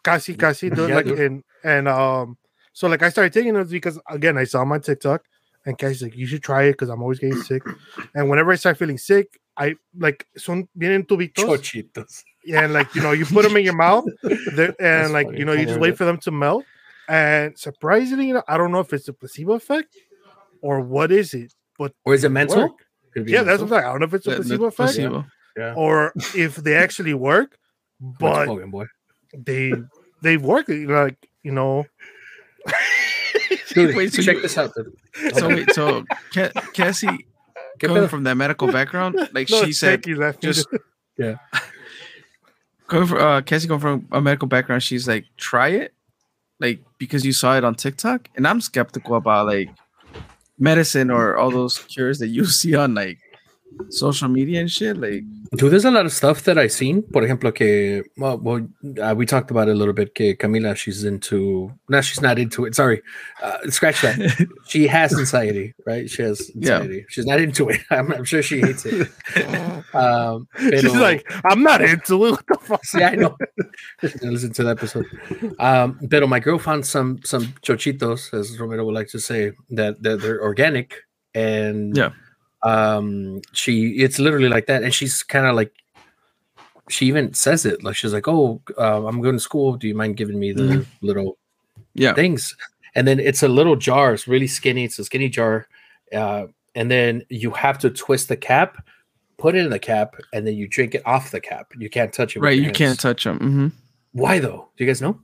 Casi casi dude, Yeah, like dude. and and um so like I started taking those because again I saw my TikTok and Casey's like you should try it because I'm always getting sick and whenever I start feeling sick I like son vienen tubitos Chochitos. and like you know you put them in your mouth they're- That's and like funny. you know you just wait for them to melt and surprisingly you know, i don't know if it's a placebo effect or what is it but Or is it mental? Work. Could yeah that's what i'm saying i don't know if it's a The- the placebo effect placebo. Yeah. or if they actually work but smoking, boy. they they work like you know Dude, Wait, so check you- this out. dude. So wait, so Ca- Cassie ¿Qué coming from that medical background, like no, she said, thank you, left just to- going from uh, Cassie going from a medical background, she's like, try it, like because you saw it on TikTok, and I'm skeptical about like medicine or all those cures that you see on like social media and shit. Like, Dude, there's a lot of stuff that I've seen. Por ejemplo, que well, well uh, we talked about it a little bit. Que Camila, she's into. No, she's not into it. Sorry, uh, scratch that. she has anxiety, right? She has Yeah. anxiety. She's not into it. I'm, I'm sure she hates it. Um, she's like i'm not into it what the fuck See, I know. Listen to that episode. Um, but my girl found some some chochitos, as Romero would like to say, that, that they're organic, and Yeah. Um, she it's literally like that, and she's kind of like, she even says it like she's like, "Oh, uh, I'm going to school. Do you mind giving me the Mhm. little yeah, things?" And then it's a little jar. It's really skinny. It's a skinny jar, uh, and then you have to twist the cap. Put it in the cap, and then you drink it off the cap. You can't touch it. right. You can't touch them. hmm Why though? Do you guys know?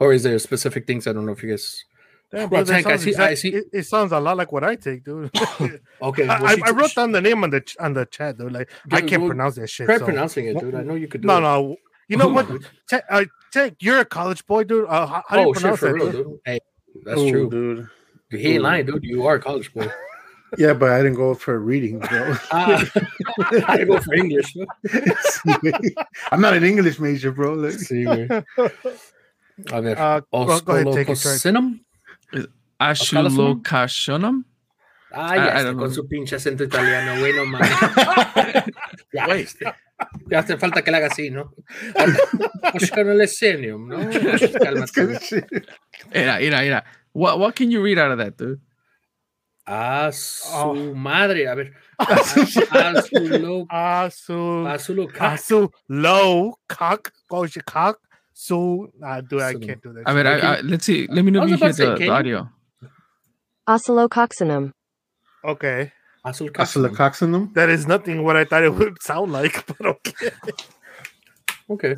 Or is there specific things I don't know if you guys? Damn, bro, that Tank, I see- exact- I see- It, it sounds a lot like what I take, dude. Okay, I, well, I, she- I wrote down the name on the ch- on the chat, dude. Like I can't well, pronounce that shit. Try so- pronouncing it, dude. I know you could do No, it. no. You know what? Ta- uh, Tank, you're a college boy, dude. Uh, how, how do you oh shit, pronounce for that? real, dude? dude. Hey, that's Ooh, true. dude. Dude, He ain't lying, dude. You are a college boy. Yeah, but I didn't go for reading, bro. Ah, I go for English. I'm not an English major, bro. Like, Sí, güey. A ver. Uh, go, go ahead, take it. Ashulocashonum. Ah, I- ya, este, con know. su pinche acento italiano, güey, no mames. ya, este. Ya hace falta que le haga así, ¿no? Oscolococinum, ¿no? Cálmate. Mira, mira, mira. What what can you read out of that, dude? A su Oh. madre, a ver. A, a su lo, Asu, a su lo, asu, low, cock, go your cock. So, uh, dude, I can't do that. I mean. I, I, let's see. Let me know I if was you hear the, the audio. Oscillococcinum. okay, Azul Acetacoxinum. that is nothing what I thought it would sound like, but okay. Okay.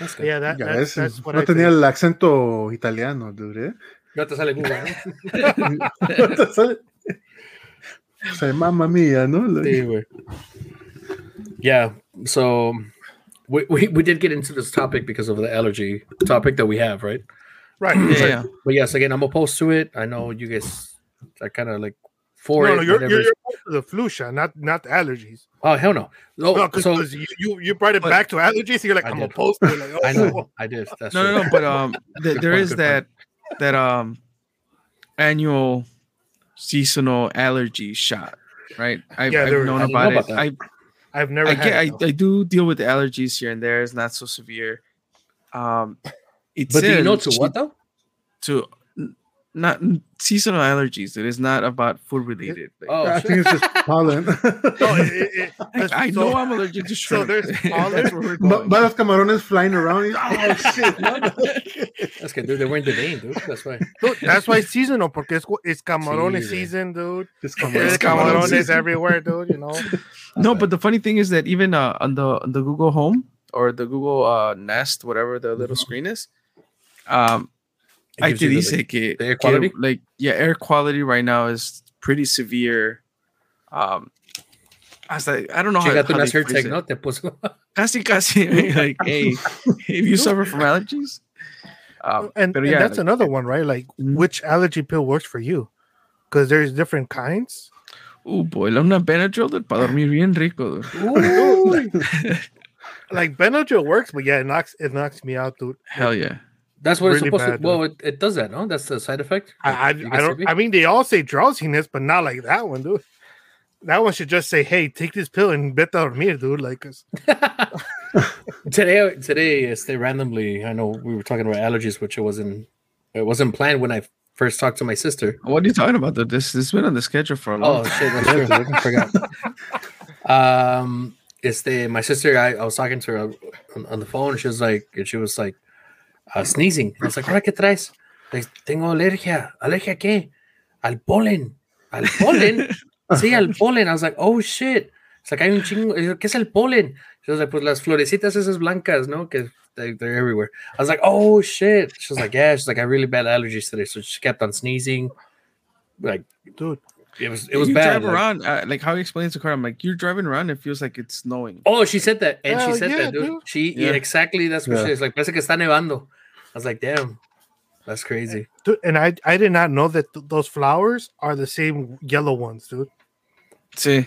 That's good. Yeah, that, Ya that's, ves, that's what no I tenía think. el acento italiano, dude. ¿eh? No te sale Google, ¿no? o sea, mamma mía, ¿no? Sí, güey. Yeah. So we, we, we did get into this topic because of the allergy topic that we have, right? Right. Yeah, it's yeah. But yes, again, I'm opposed to it. I know you guys are kind of like for no, it. no, you're, you're, you're the flu shot, not not the allergies. oh hell no. No, No, because so you, you you brought it But- back to allergies. So you're like, I I'm did. opposed to it. Like, oh, I know I did. That's No, true. no, no. But um, th- Good there point, is good that that um annual seasonal allergy shot. right? I've, Yeah, I've known I didn't about, it. about I I've never I had get, it, though. I do deal with allergies here and there. It's not so severe. Um, it But do you know to what though? to n- not seasonal allergies. It is not about food related. Like, Oh, I shit. think it's just pollen. No, it- it- it- I, I so- know I'm allergic to shrimp. so shrimp. there's pollen. That's where we're Va- going. va los camarones flying around. Oh shit! That's good, dude. They were in the vein, dude. That's why. Dude, that's why it's seasonal, porque es, it's camarones Sí, güey. season, dude. Just There's It's camarón camarones everywhere, dude. You know. no, but the funny thing is that even uh, on the on the Google Home or the Google uh, Nest, whatever the little screen is, um, It I gives te you the- dice que, the air que, quality? like yeah, air quality right now is pretty severe. Um, hasta, I don't know how, Chinga, tú how they nacer phrase ¿no? Te puso. Casi, casi. like, hey, if you suffer from allergies, um, and, pero and yeah, that's like, another one, right? Like, Mhm. which allergy pill works for you? Because there's different kinds. uh, boy, una Benadryl dude, para dormir bien rico. dude. Like Benadryl works, but yeah, it knocks it knocks me out, dude. Hell yeah. That's what Really it's supposed bad, to. Well, it, it does that, no? That's the side effect. I I, I don't. sleepy? I mean, they all say drowsiness, but not like that one, dude. That one should just say, "Hey, take this pill and vete a dormir, dude." Like, 'cause- today, today, este, randomly, I know we were talking about allergies, which it wasn't. It wasn't planned when I first talked to my sister. What are you talking about? Dude? This this has been on the schedule for a long Oh time. shit, that's true. I forgot. Um, este, my sister, I, I was talking to her on, on the phone. She was like, and she was like, uh, sneezing. I was like, "Ahora qué traes?" Like, tengo alergia. ¿Alergia a qué? Al polen. ¿Al polen? sí, al polen. I was like, oh shit. It's like, hay un chingo. Y yo, ¿Qué es el polen? She was like, pues las florecitas esas blancas, ¿no? Que they, they're everywhere. I was like, oh shit. She was like, yeah. She's like, I have really bad allergies today. So she kept on sneezing. Like, dude, it was, it was you bad. drive like- around, uh, like how he explains to car. I'm like, you're driving around. It feels like it's snowing. Oh, she said that, and Hell she said yeah, that, dude. dude. She Yeah. yeah, exactly. That's what Yeah. she is like. Parece que está nevando. I was like, damn, that's crazy. dude, and I I did not know that th- those flowers are the same yellow ones, dude. Sí.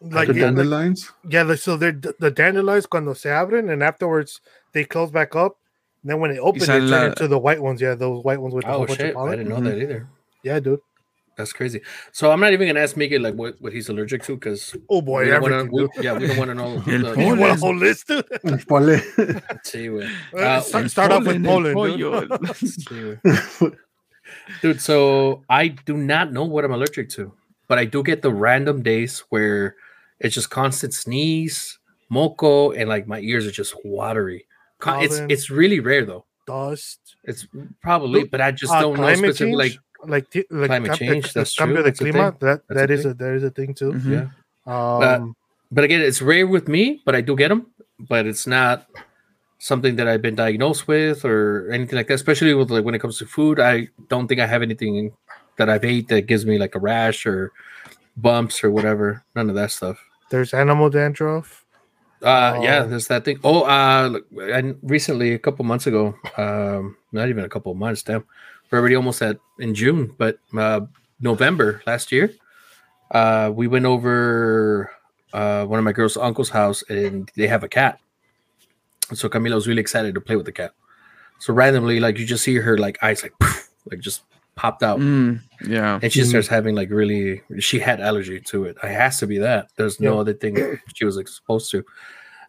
Like, the yeah, like- dandelions. yeah, so they're the the dandelions cuando se abren, and afterwards they close back up. And then when they open, they sale turn la- into the white ones. Yeah, those white ones with a oh, whole Oh bunch shit, of I didn't know that either. Yeah, dude. That's crazy. So I'm not even gonna ask Miguel like what, what he's allergic to because Oh boy, we wanna, we, yeah, we don't want to know. El the- You pollen. want a whole list, dude? Pole. Sí, güey. Uh, Uh, start, start off with Pollen, Poland, dude. pollo. Sí, güey. Dude, so I do not know what I'm allergic to, but I do get the random days where it's just constant sneeze, moco, and like my ears are just watery. Con- It's it's really rare though. Dust. It's probably, but I just Uh, don't know climate specifically. change, Like, like t- like climate cam- change, the- that's cambio true, de that's a clima. thing. That That's a that is thing. a that is a thing too. Mhm. yeah. Um, But again, it's rare with me, but I do get them. But it's not something that I've been diagnosed with or anything like that. Especially with like when it comes to food, I don't think I have anything that I've ate that gives me like a rash or bumps or whatever. None of that stuff. there's animal dandruff. Uh, yeah, Oh. there's that thing. Oh, uh, and recently, a couple months ago, um, not even a couple of months, damn, we're already almost at in June, but uh, November last year, uh, we went over uh, one of my girls' uncle's house, and they have a cat. So Camila was really excited to play with the cat. So randomly, like you just see her like eyes like poof, like just popped out, Mm, yeah. and she Mm. starts having like really she had allergy to it it has to be that there's no other thing she was exposed to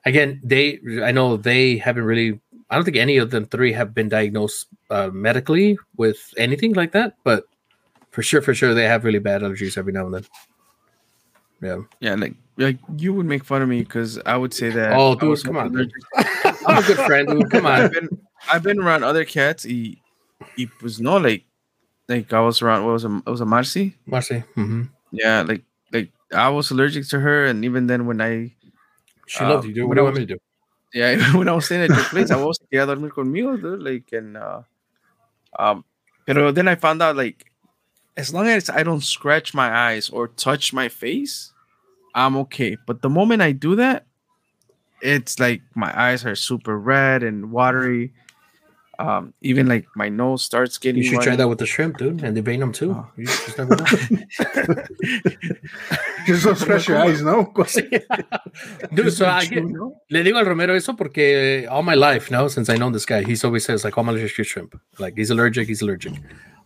again they i know they haven't really i don't think any of them three have been diagnosed uh, medically with anything like that but for sure for sure they have really bad allergies every now and then yeah Yeah, like like you would make fun of me because I would say that. Oh, dude, come on, allergic- i'm a good friend dude come I've on been I've been around other cats. He he was no like like I was around. What was a it was a Marcy? marcy hmm Yeah, like like I was allergic to her, and even then when I she Uh, loved you dude what do you want me to do yeah when I was staying at your place, I was quería dormir conmigo, dude. Like and uh, um, pero then I found out like as long as I don't scratch my eyes or touch my face, I'm okay. But the moment I do that, it's like my eyes are super red and watery. Um, even like my nose starts getting. you should try that with the shrimp dude and the venom too Oh. you just never know Just don't scratch your eyes, no? dude so i get Le digo al Romero eso porque all my life now, since I know this guy, he's always says like, "Oh, I'm allergic to shrimp." Like he's allergic, he's allergic.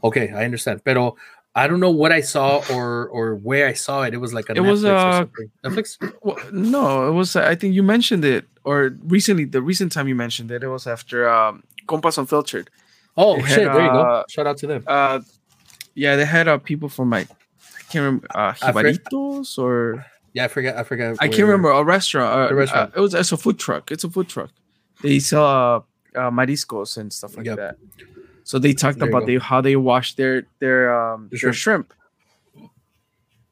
Okay, I understand. Pero I don't know what I saw or or where I saw it. It was like a It was, Netflix or uh, something. Netflix. Well, no, it was. I think you mentioned it, or recently. The recent time you mentioned it, it was after um, Compas Unfiltered. Oh They had, shit! There you go. uh, Shout out to them. Uh, yeah, they had uh, people from like I can't remember uh, Jibaritos or Yeah, I forget. I forget. I can't remember a restaurant. Uh, The restaurant. uh, it was it's a food truck. It's a food truck. They sell uh, uh, mariscos and stuff like Yep. that. So they talked There about they, how they wash their their um The their shrimp.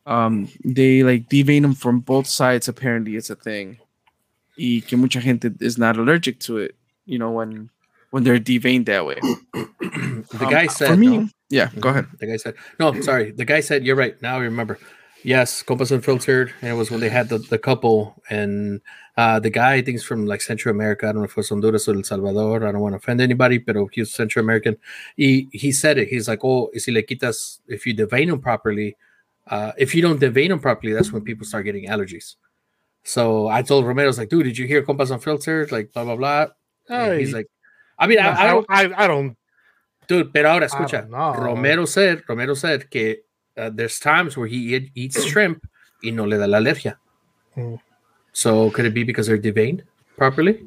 Um, they like devein them from both sides. Apparently, it's a thing. Y que mucha gente is not allergic to it. You know when when they're deveined that way. the Um, guy said for me. no? Yeah, go ahead. The guy said, no, sorry. The guy said, you're right. Now I remember. Yes, Compas Unfiltered. And it was when they had the, the couple. And uh, the guy, I think, is from like Central America. I don't know if it was Honduras or El Salvador. I don't want to offend anybody, but he was Central American. He, he said it. He's like, oh, y si le quitas, if you devein them properly, uh, if you don't devein them properly, that's when people start getting allergies. So I told Romero, I was like, dude, did you hear Compas Unfiltered? Like, blah, blah, blah. And he's Hey. like, I mean, I, I don't, I, I don't. Dude, pero ahora escucha. don't know. Romero said, Romero said que uh, there's times where he eat, eats shrimp y no le da la alergia. Mm. So could it be because they're deveined properly?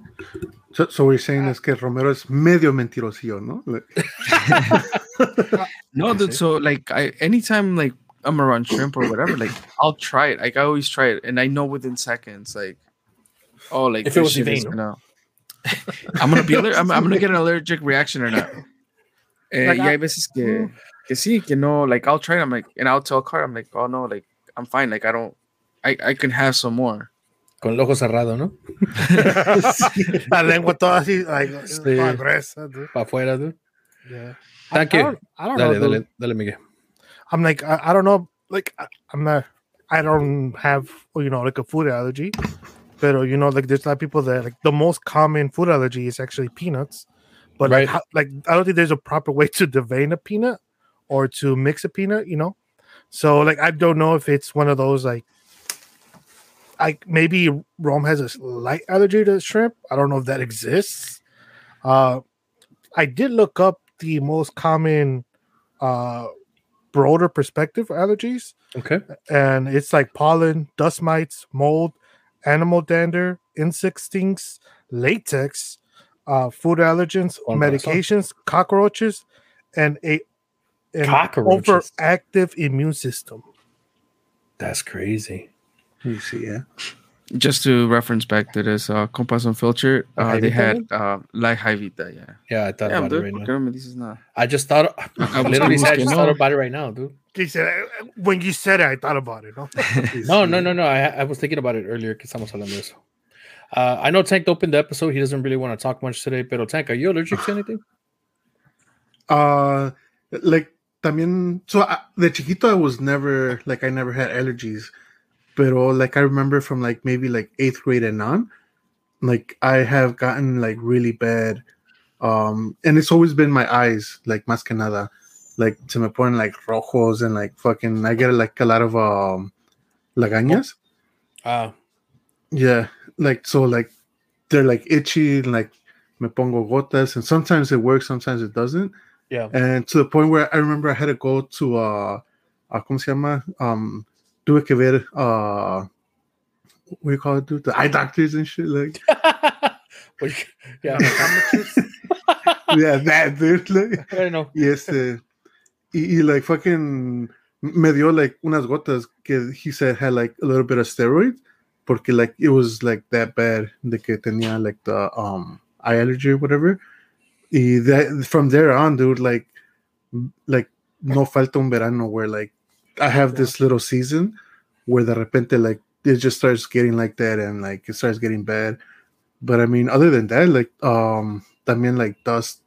So, so what you're saying is que Romero es medio mentirosillo, ¿no? No, dude. So like, I anytime like I'm around shrimp or whatever, like I'll try it. Like I always try it, and I know within seconds, like, oh, like If it was shit is Devane. gonna, I'm gonna be aller- I'm, I'm gonna get an allergic reaction or not. Eh, Like, y I- hay veces que, que sí, que no, like I'll try it. I'm like, and I'll tell Car, I'm like, oh no, like I'm fine. Like I don't, I, I can have some more. Con el ojo cerrado, ¿no? La lengua toda así, like, Sí. toda gruesa, dude. Para afuera, dude. Yeah. Thank I, you. I don't, I don't Dale, know. dale, dude. dale, Miguel. I'm like, I, I don't know. Like, I, I'm not. I don't have, you know, like a food allergy. But you know, like there's a lot of people that like the most common food allergy is actually peanuts. But Right. like, how, like I don't think there's a proper way to devein a peanut or to mix a peanut. You know, so like I don't know if it's one of those like, like maybe Rome has a light allergy to shrimp. I don't know if that exists. Uh, I did look up the most common uh broader perspective allergies Okay. and it's like pollen dust mites mold animal dander insect stinks latex uh food allergens Con razón. medications cockroaches and a an Cockroaches. overactive immune system That's crazy. you see, yeah. Just to reference back to this, uh, Compas Unfiltered, uh, they had uh, like High Vita, yeah. Yeah, I thought Yeah, about dude, it right now. qué no me dices? I just thought, I literally said, I just thought about it right now, dude. He said, "Uh, when you said it i thought about it no No, no, no, no. I, I was thinking about it earlier que estamos hablando de eso. Uh, I know Tank opened the episode. He doesn't really want to talk much today, pero Tank, are you allergic to anything? Uh, like también, so I, de chiquito I was never like I never had allergies, pero like I remember from like maybe like eighth grade and on, like I have gotten like really bad, um, and it's always been my eyes, like más que nada, like se me ponen like rojos and like fucking I get like a lot of um lagañas. Uh, Yeah, like so, like they're like itchy, and like me pongo gotas, and sometimes it works, sometimes it doesn't. yeah. And to the point where I remember I had to go to uh, uh ¿cómo se llama? Um, tuve que ver uh, what do you call it, dude? The eye doctors and shit, like yeah, yeah, that dude, like I don't know. Yes, este, y, y like fucking me dio like unas gotas que he said had like a little bit of steroids porque like it was like that bad de que tenía like the um eye allergy or whatever. Y that from there on dude like like no falta un verano where like I have this little season where de repente like it just starts getting like that and like it starts getting bad. But I mean other than that like um también like dust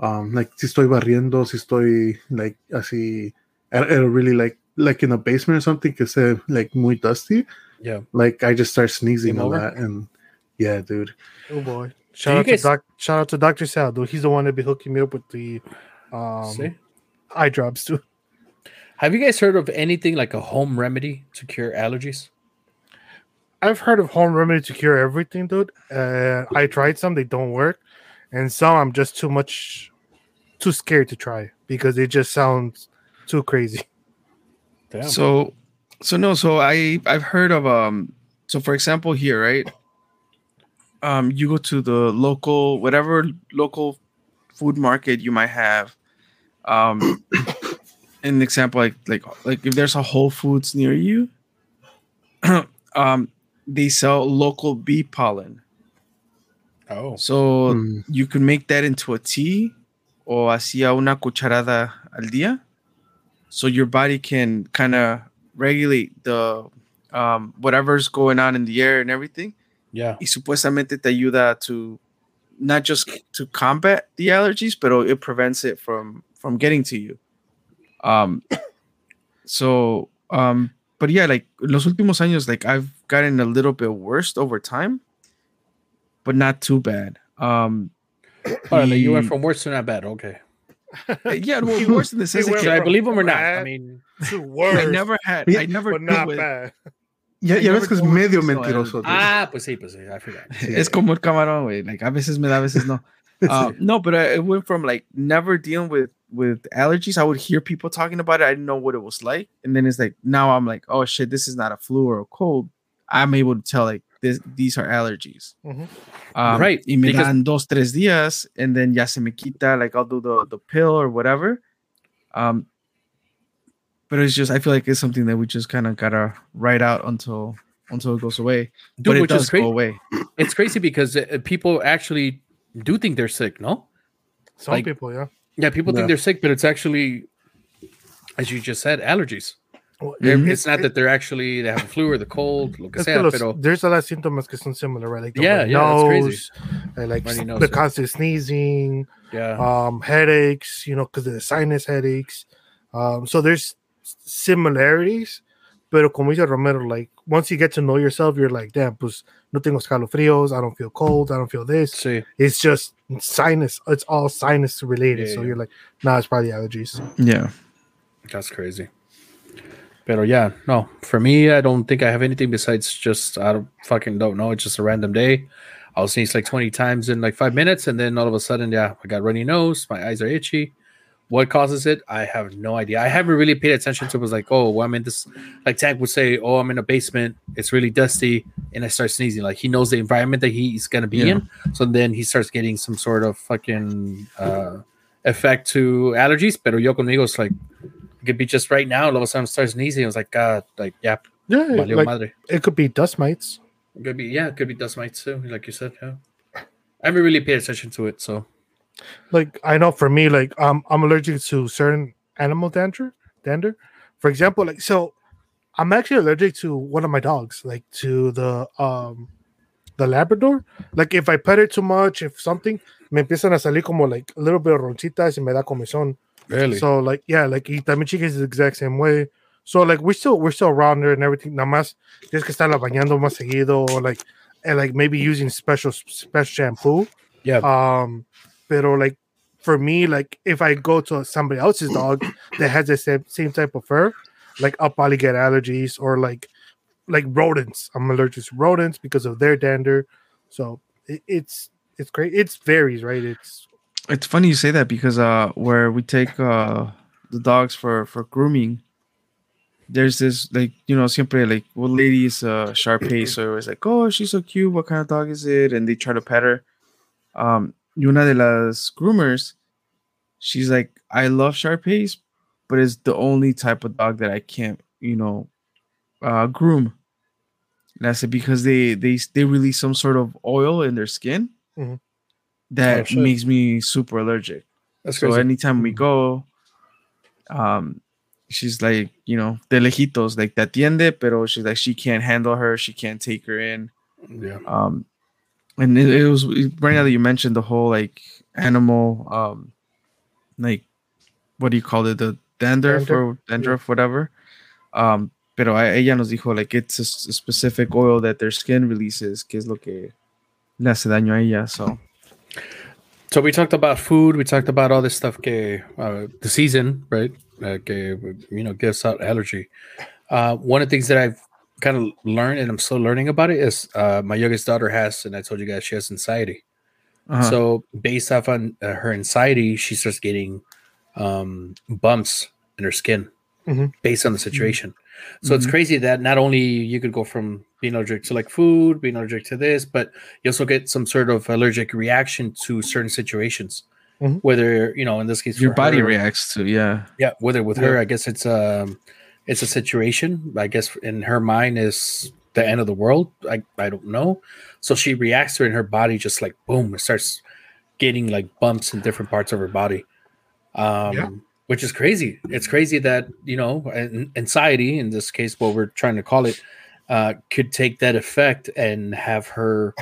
um like si estoy barriendo si estoy like así at, at a really like like in a basement or something que esté like muy dusty Yeah. like I just start sneezing Game a lot and yeah dude oh boy shout you out guys- to doc shout out to dr sal dude he's the one that be hooking me up with the um See? eye drops too Have you guys heard of anything like a home remedy to cure allergies? I've heard of home remedy to cure everything, dude. Uh, I tried some; they don't work, and some I'm just too much, too scared to try because it just sounds too crazy. Damn. So, so no, so I I've heard of um. So for example, here, right? Um, you go to the local whatever local food market you might have. Um, an example like like like if there's a Whole Foods near you, um, they sell local bee pollen. Oh, So Mm. you can make that into a tea or hacía una cucharada al día. So your body can kind of regulate the um, whatever's going on in the air and everything. yeah. Y supuestamente te ayuda to not just to combat the allergies, but it prevents it from from getting to you. Um, so um, but yeah, like los últimos años, like I've gotten a little bit worse over time, but not too bad. Um, All right, like you went from worse to not bad. Okay. yeah, well, worse in the sense He Should I believe him or not? I mean, to worse, I never had, I never but not with- bad. Ya, I ya never ves que es medio mentiroso. dude. ah, pues sí, pues sí. I forgot. Es como el camarón, güey. Like a veces me da, a veces no. Uh, no, but I, it went from like never dealing with with allergies. I would hear people talking about it. I didn't know what it was like, and then it's like now I'm like, oh shit, this is not a flu or a cold. I'm able to tell like this, these are allergies. Mhm. Um, Right, Y me because- dan dos tres días, and then ya se me quita. Like I'll do the the pill or whatever. Um, but it's just I feel like it's something that we just kind of gotta write out until until it goes away. Dude, but it which does is crazy. go away. It's crazy because uh, people actually do think they're sick. No. Some Like- people, yeah. Yeah, people Yeah. think they're sick, but it's actually, as you just said, allergies. Well, They're- Mhm. It's not that they're actually they have a flu or the cold, lo que Es sea, los- pero there's a lot of symptoms que son similar, right? Like the Yeah, yeah, that's crazy. nose, like Runny s- nose, the yeah. constant sneezing, yeah, um, headaches, you know, because of the sinus headaches. Um, so there's similarities, pero como dice Romero, like once you get to know yourself, you're like, damn, pues no tengo escalofríos, I don't feel cold, I don't feel this. sí. It's just sinus, it's all sinus related. Yeah, so yeah. you're like, nah, it's probably allergies. Yeah. That's crazy. Pero yeah, no. For me, I don't think I have anything besides just I don't fucking don't know. It's just a random day. I'll sneeze like 20 times in like five minutes, and then all of a sudden, yeah, I got runny nose, my eyes are itchy. What causes it? I have no idea. I haven't really paid attention to it. was like, oh, well, I'm in this like Tank would say, Oh, I'm in a basement, it's really dusty, and I start sneezing. Like he knows the environment that he's gonna be Yeah. in. So then he starts getting some sort of fucking uh effect to allergies. Pero yo conmigo it's like could be just right now. All of a sudden, starts sneezing. I was like, God, like, yeah, Yeah, like madre. it could be dust mites. It could be, yeah, it could be dust mites too, like you said. Yeah, I haven't really paid attention to it, so like I know for me, like um, I'm allergic to certain animal dander. Dander, for example, like so, I'm actually allergic to one of my dogs, like to the um, the Labrador. Like if I pet it too much, if something, me empiezan a salir como like a little bit of ronchitas y me da comezón. Really, So like yeah, like y también chica is the exact same way. So like we're still we're still around there and everything. Nada más tienes que estarla bañando más seguido, or like and like maybe using special special shampoo. yeah, Um, pero like for me, like if I go to somebody else's dog that has the same, same type of fur, like I'll probably get allergies or like like rodents. I'm allergic to rodents because of their dander. So it, it's it's great. It's varies, right? It's It's funny you say that because uh where we take uh the dogs for for grooming there's this like you know siempre like well ladies uh Sharpei so it's like oh she's so cute what kind of dog is it? And they try to pet her. Um una de las groomers she's like I love Sharpeis but it's the only type of dog that I can't you know uh groom. And I said because they they they release some sort of oil in their skin Mhm. That Oh, makes me super allergic that's so anytime we go, um, she's like, you know, de lejitos, like te atiende, pero she's like, she can't handle her, she can't take her in. yeah, Um, and it, it was right now that you mentioned the whole like animal, um, like what do you call it, the dandruff Dander? or dandruff, whatever. Um, pero a- ella nos dijo like it's a specific oil that their skin releases, que es lo que le hace daño a ella. So So we talked about food. We talked about all this stuff. Que, uh, the season, right? Uh, que, you know, gives out allergy. Uh, one of the things that I've kind of learned, and I'm still learning about it, is uh, my youngest daughter has, and I told you guys she has anxiety. uh-huh. So based off on uh, her anxiety, she starts getting um, bumps in her skin, Mhm. based on the situation. So it's Mhm. crazy that not only you could go from being allergic to like food, being allergic to this, but you also get some sort of allergic reaction to certain situations. Mhm. Whether you know, in this case, Your body her- reacts to yeah. yeah, whether with her, I guess it's um it's a situation. I guess in her mind is the end of the world. I I don't know. So she reacts to it, and her body just like boom, it starts getting like bumps in different parts of her body. Um, Yeah. Which is crazy. It's crazy that you know anxiety in this case, what we're trying to call it, uh, could take that effect and have her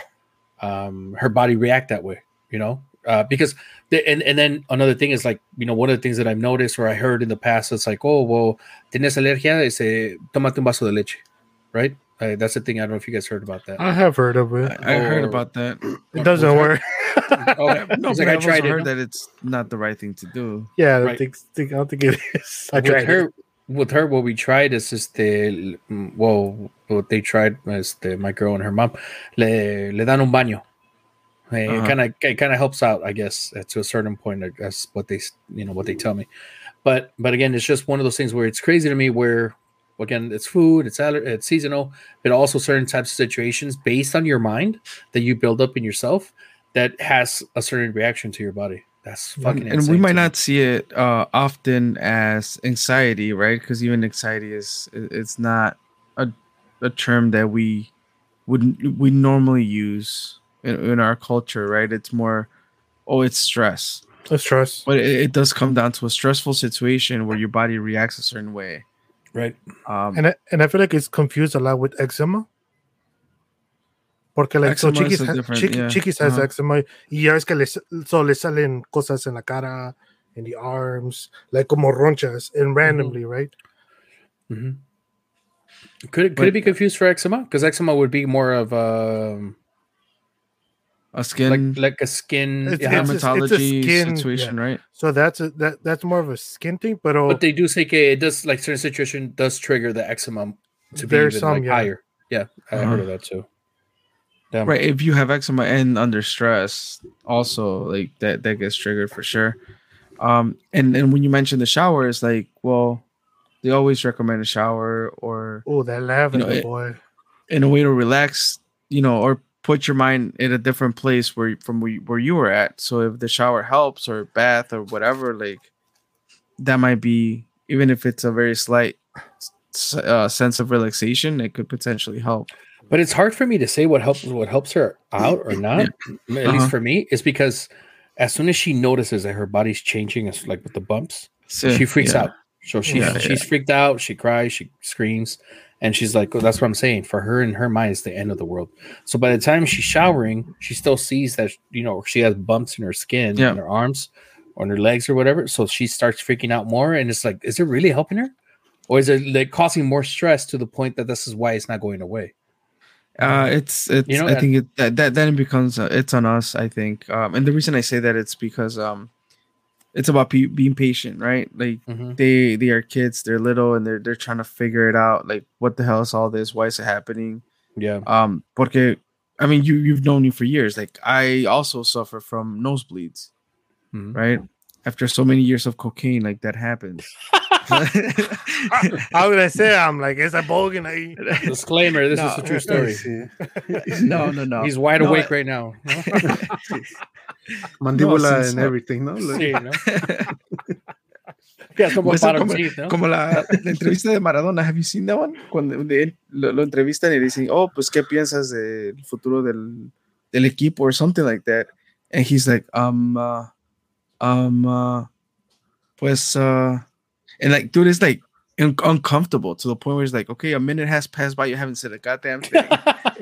um her body react that way. You know, uh, because the, and and then another thing is like you know one of the things that I've noticed or I heard in the past it's like oh well tienes alergia ese tómate un vaso de leche right uh, that's the thing I don't know if you guys heard about that I have heard of it. I, I heard about that. It doesn't work. oh, No, like I tried heard no? that it's not the right thing to do. yeah, I Right. think, think, I don't think it is. I with tried her it. with her what we tried is just the well what they tried was the my girl and her mom le, le dan un baño Eh, Uh-huh. it kind of it kind of helps out i guess uh, to a certain point I guess what they you know what they tell me but but again it's just one of those things where it's crazy to me where again it's food it's aller- it's seasonal but also certain types of situations based on your mind that you build up in yourself that has a certain reaction to your body that's fucking and, and we might to me. not see it uh, often as anxiety, right? Because even anxiety is it's not a, a term that we would we normally use in, in our culture, right? It's more, oh, it's stress, Let's trust. but it, it does come down to a stressful situation where your body reacts a certain way. Right Um, And I, and I feel like it's confused a lot with eczema. Porque like so Eczema is Chiquis, a ha- different- Chiqui- yeah, Chiquis has uh-huh. eczema y ya ves que le, so le salen cosas en la cara, in the arms, like como ronchas, and randomly, right? hmm Could it could it be confused for eczema? Because eczema would be more of um a skin like like a skin. It's- yeah, it's a- it's a dermatology skin- situation, right? So that's a, that that's more of a skin thing, but, oh, but they do say que it does like certain situation does trigger the eczema to be even some, like yeah. higher. Yeah, I Uh-huh. heard of that too. Damn. right if you have eczema and under stress also like that that gets triggered for sure um and and when you mention the shower it's like well they always recommend a shower or oh that lavender it- boy. in a way to relax you know or put your mind in a different place where from where you, where you were at so if the shower helps or bath or whatever like that might be even if it's a very slight uh, sense of relaxation it could potentially help But it's hard for me to say what helps what helps her out or not. At Uh-huh. least for me, is because as soon as she notices that her body's changing, it's like with the bumps, so, she freaks yeah. out. So she's Yeah, she's freaked out. She cries. She screams, and she's like, oh, "That's what I'm saying." For her, in her mind, it's the end of the world. So by the time she's showering, she still sees that you know she has bumps in her skin, Yeah. in her arms, or in her legs, or whatever. So she starts freaking out more, and it's like, is it really helping her, or is it like causing more stress to the point that this is why it's not going away? Uh, it's it's. You know, I think it that, that then it becomes uh, it's on us. I think, um, and the reason I say that it's because um, it's about pe- being patient, right? Like Mhm. they they are kids, they're little, and they're they're trying to figure it out. Like, what the hell is all this? Why is it happening? Yeah. Um, porque I mean, you you've known me for years. Like, I also suffer from nosebleeds, Mhm. right? After so many years of cocaine, like that happens. How would I say? I'm like, is a bogan ahí? Disclaimer: This is a true story. No, no, no. He's wide No, awake I- right now. Mandíbula and everything, no? Sí, ¿no? Como Pues, como, como la, la entrevista de Maradona, have you seen that one? Cuando de él lo, lo entrevistan y dicen, oh, pues, ¿qué piensas del futuro del, del equipo or something like that? And he's like, um, uh, um, uh, pues, uh, and like, dude, it's like un- uncomfortable to the point where it's like, okay, a minute has passed by, you haven't said a goddamn thing.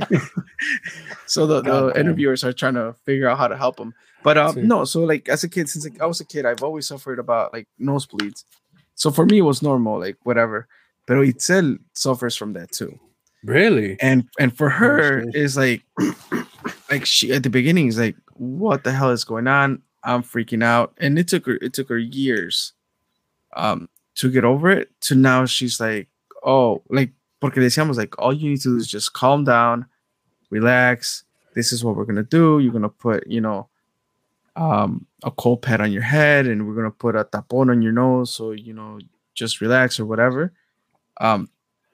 so the, the interviewers are trying to figure out how to help him. But um, no, so like as a kid, since like, I was a kid, I've always suffered about like nosebleeds. So for me, it was normal, like whatever. But Itzel suffers from that too, really? and and for her shit. is like, like she at the beginning is like, what the hell is going on? I'm freaking out, and it took her it took her years, um, to get over it. To now she's like, oh, like porque decíamos like all you need to do is just calm down, relax. This is what we're gonna do. You're gonna put, you know, um, a cold pad on your head, and we're gonna put a tapon on your nose, so you know just relax or whatever. Um,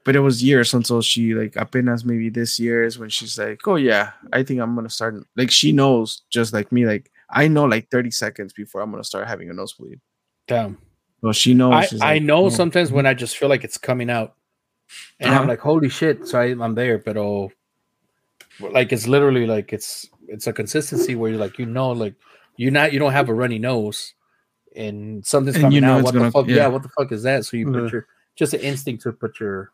but it was years until she like apenas maybe this year is when she's like, oh yeah, I think I'm gonna start. Like she knows just like me. Like I know like 30 seconds before I'm gonna start having a nosebleed. Damn. Well, she knows. I, she's I like, know "Oh." sometimes when I just feel like it's coming out, and I'm Uh-huh. like, holy shit! So I, I'm there, but oh, like it's literally like it's it's a consistency where you're like you know like you're not you don't have a runny nose, and something's And coming you know out. What the gonna- fuck? Yeah. yeah. what the fuck is that? So you put your just an instinct to put your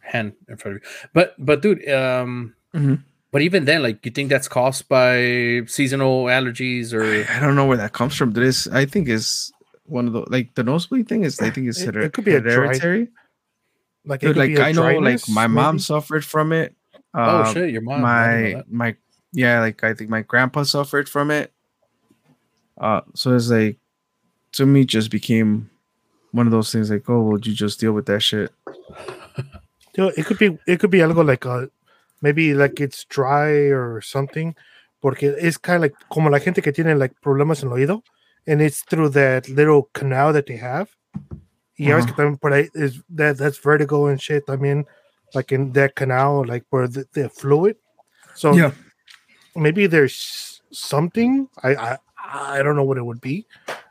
hand in front of you. But but dude, um, Mhm. but even then, like you think that's caused by seasonal allergies or I don't know where that comes from. This I think is one of the like the nosebleed thing is I think it's It- hered- it could be a dry- hereditary. Like, it Dude, could like I know, like my mom maybe? suffered from it. oh Uh, shit, your mom. I didn't know my my yeah, like I think my grandpa suffered from it. Uh, so it's like to me just became one of those things like, oh, well, you just deal with that shit. Dude, it could be it could be algo like a maybe like it's dry or something porque it's kind of like como la gente que tiene like problemas en el oído and it's through that little canal that they have y ya ves que también por ahí is that that's vertical and shit también like in that canal like where the, the fluid so Yeah. maybe there's something I, I I don't know what it would be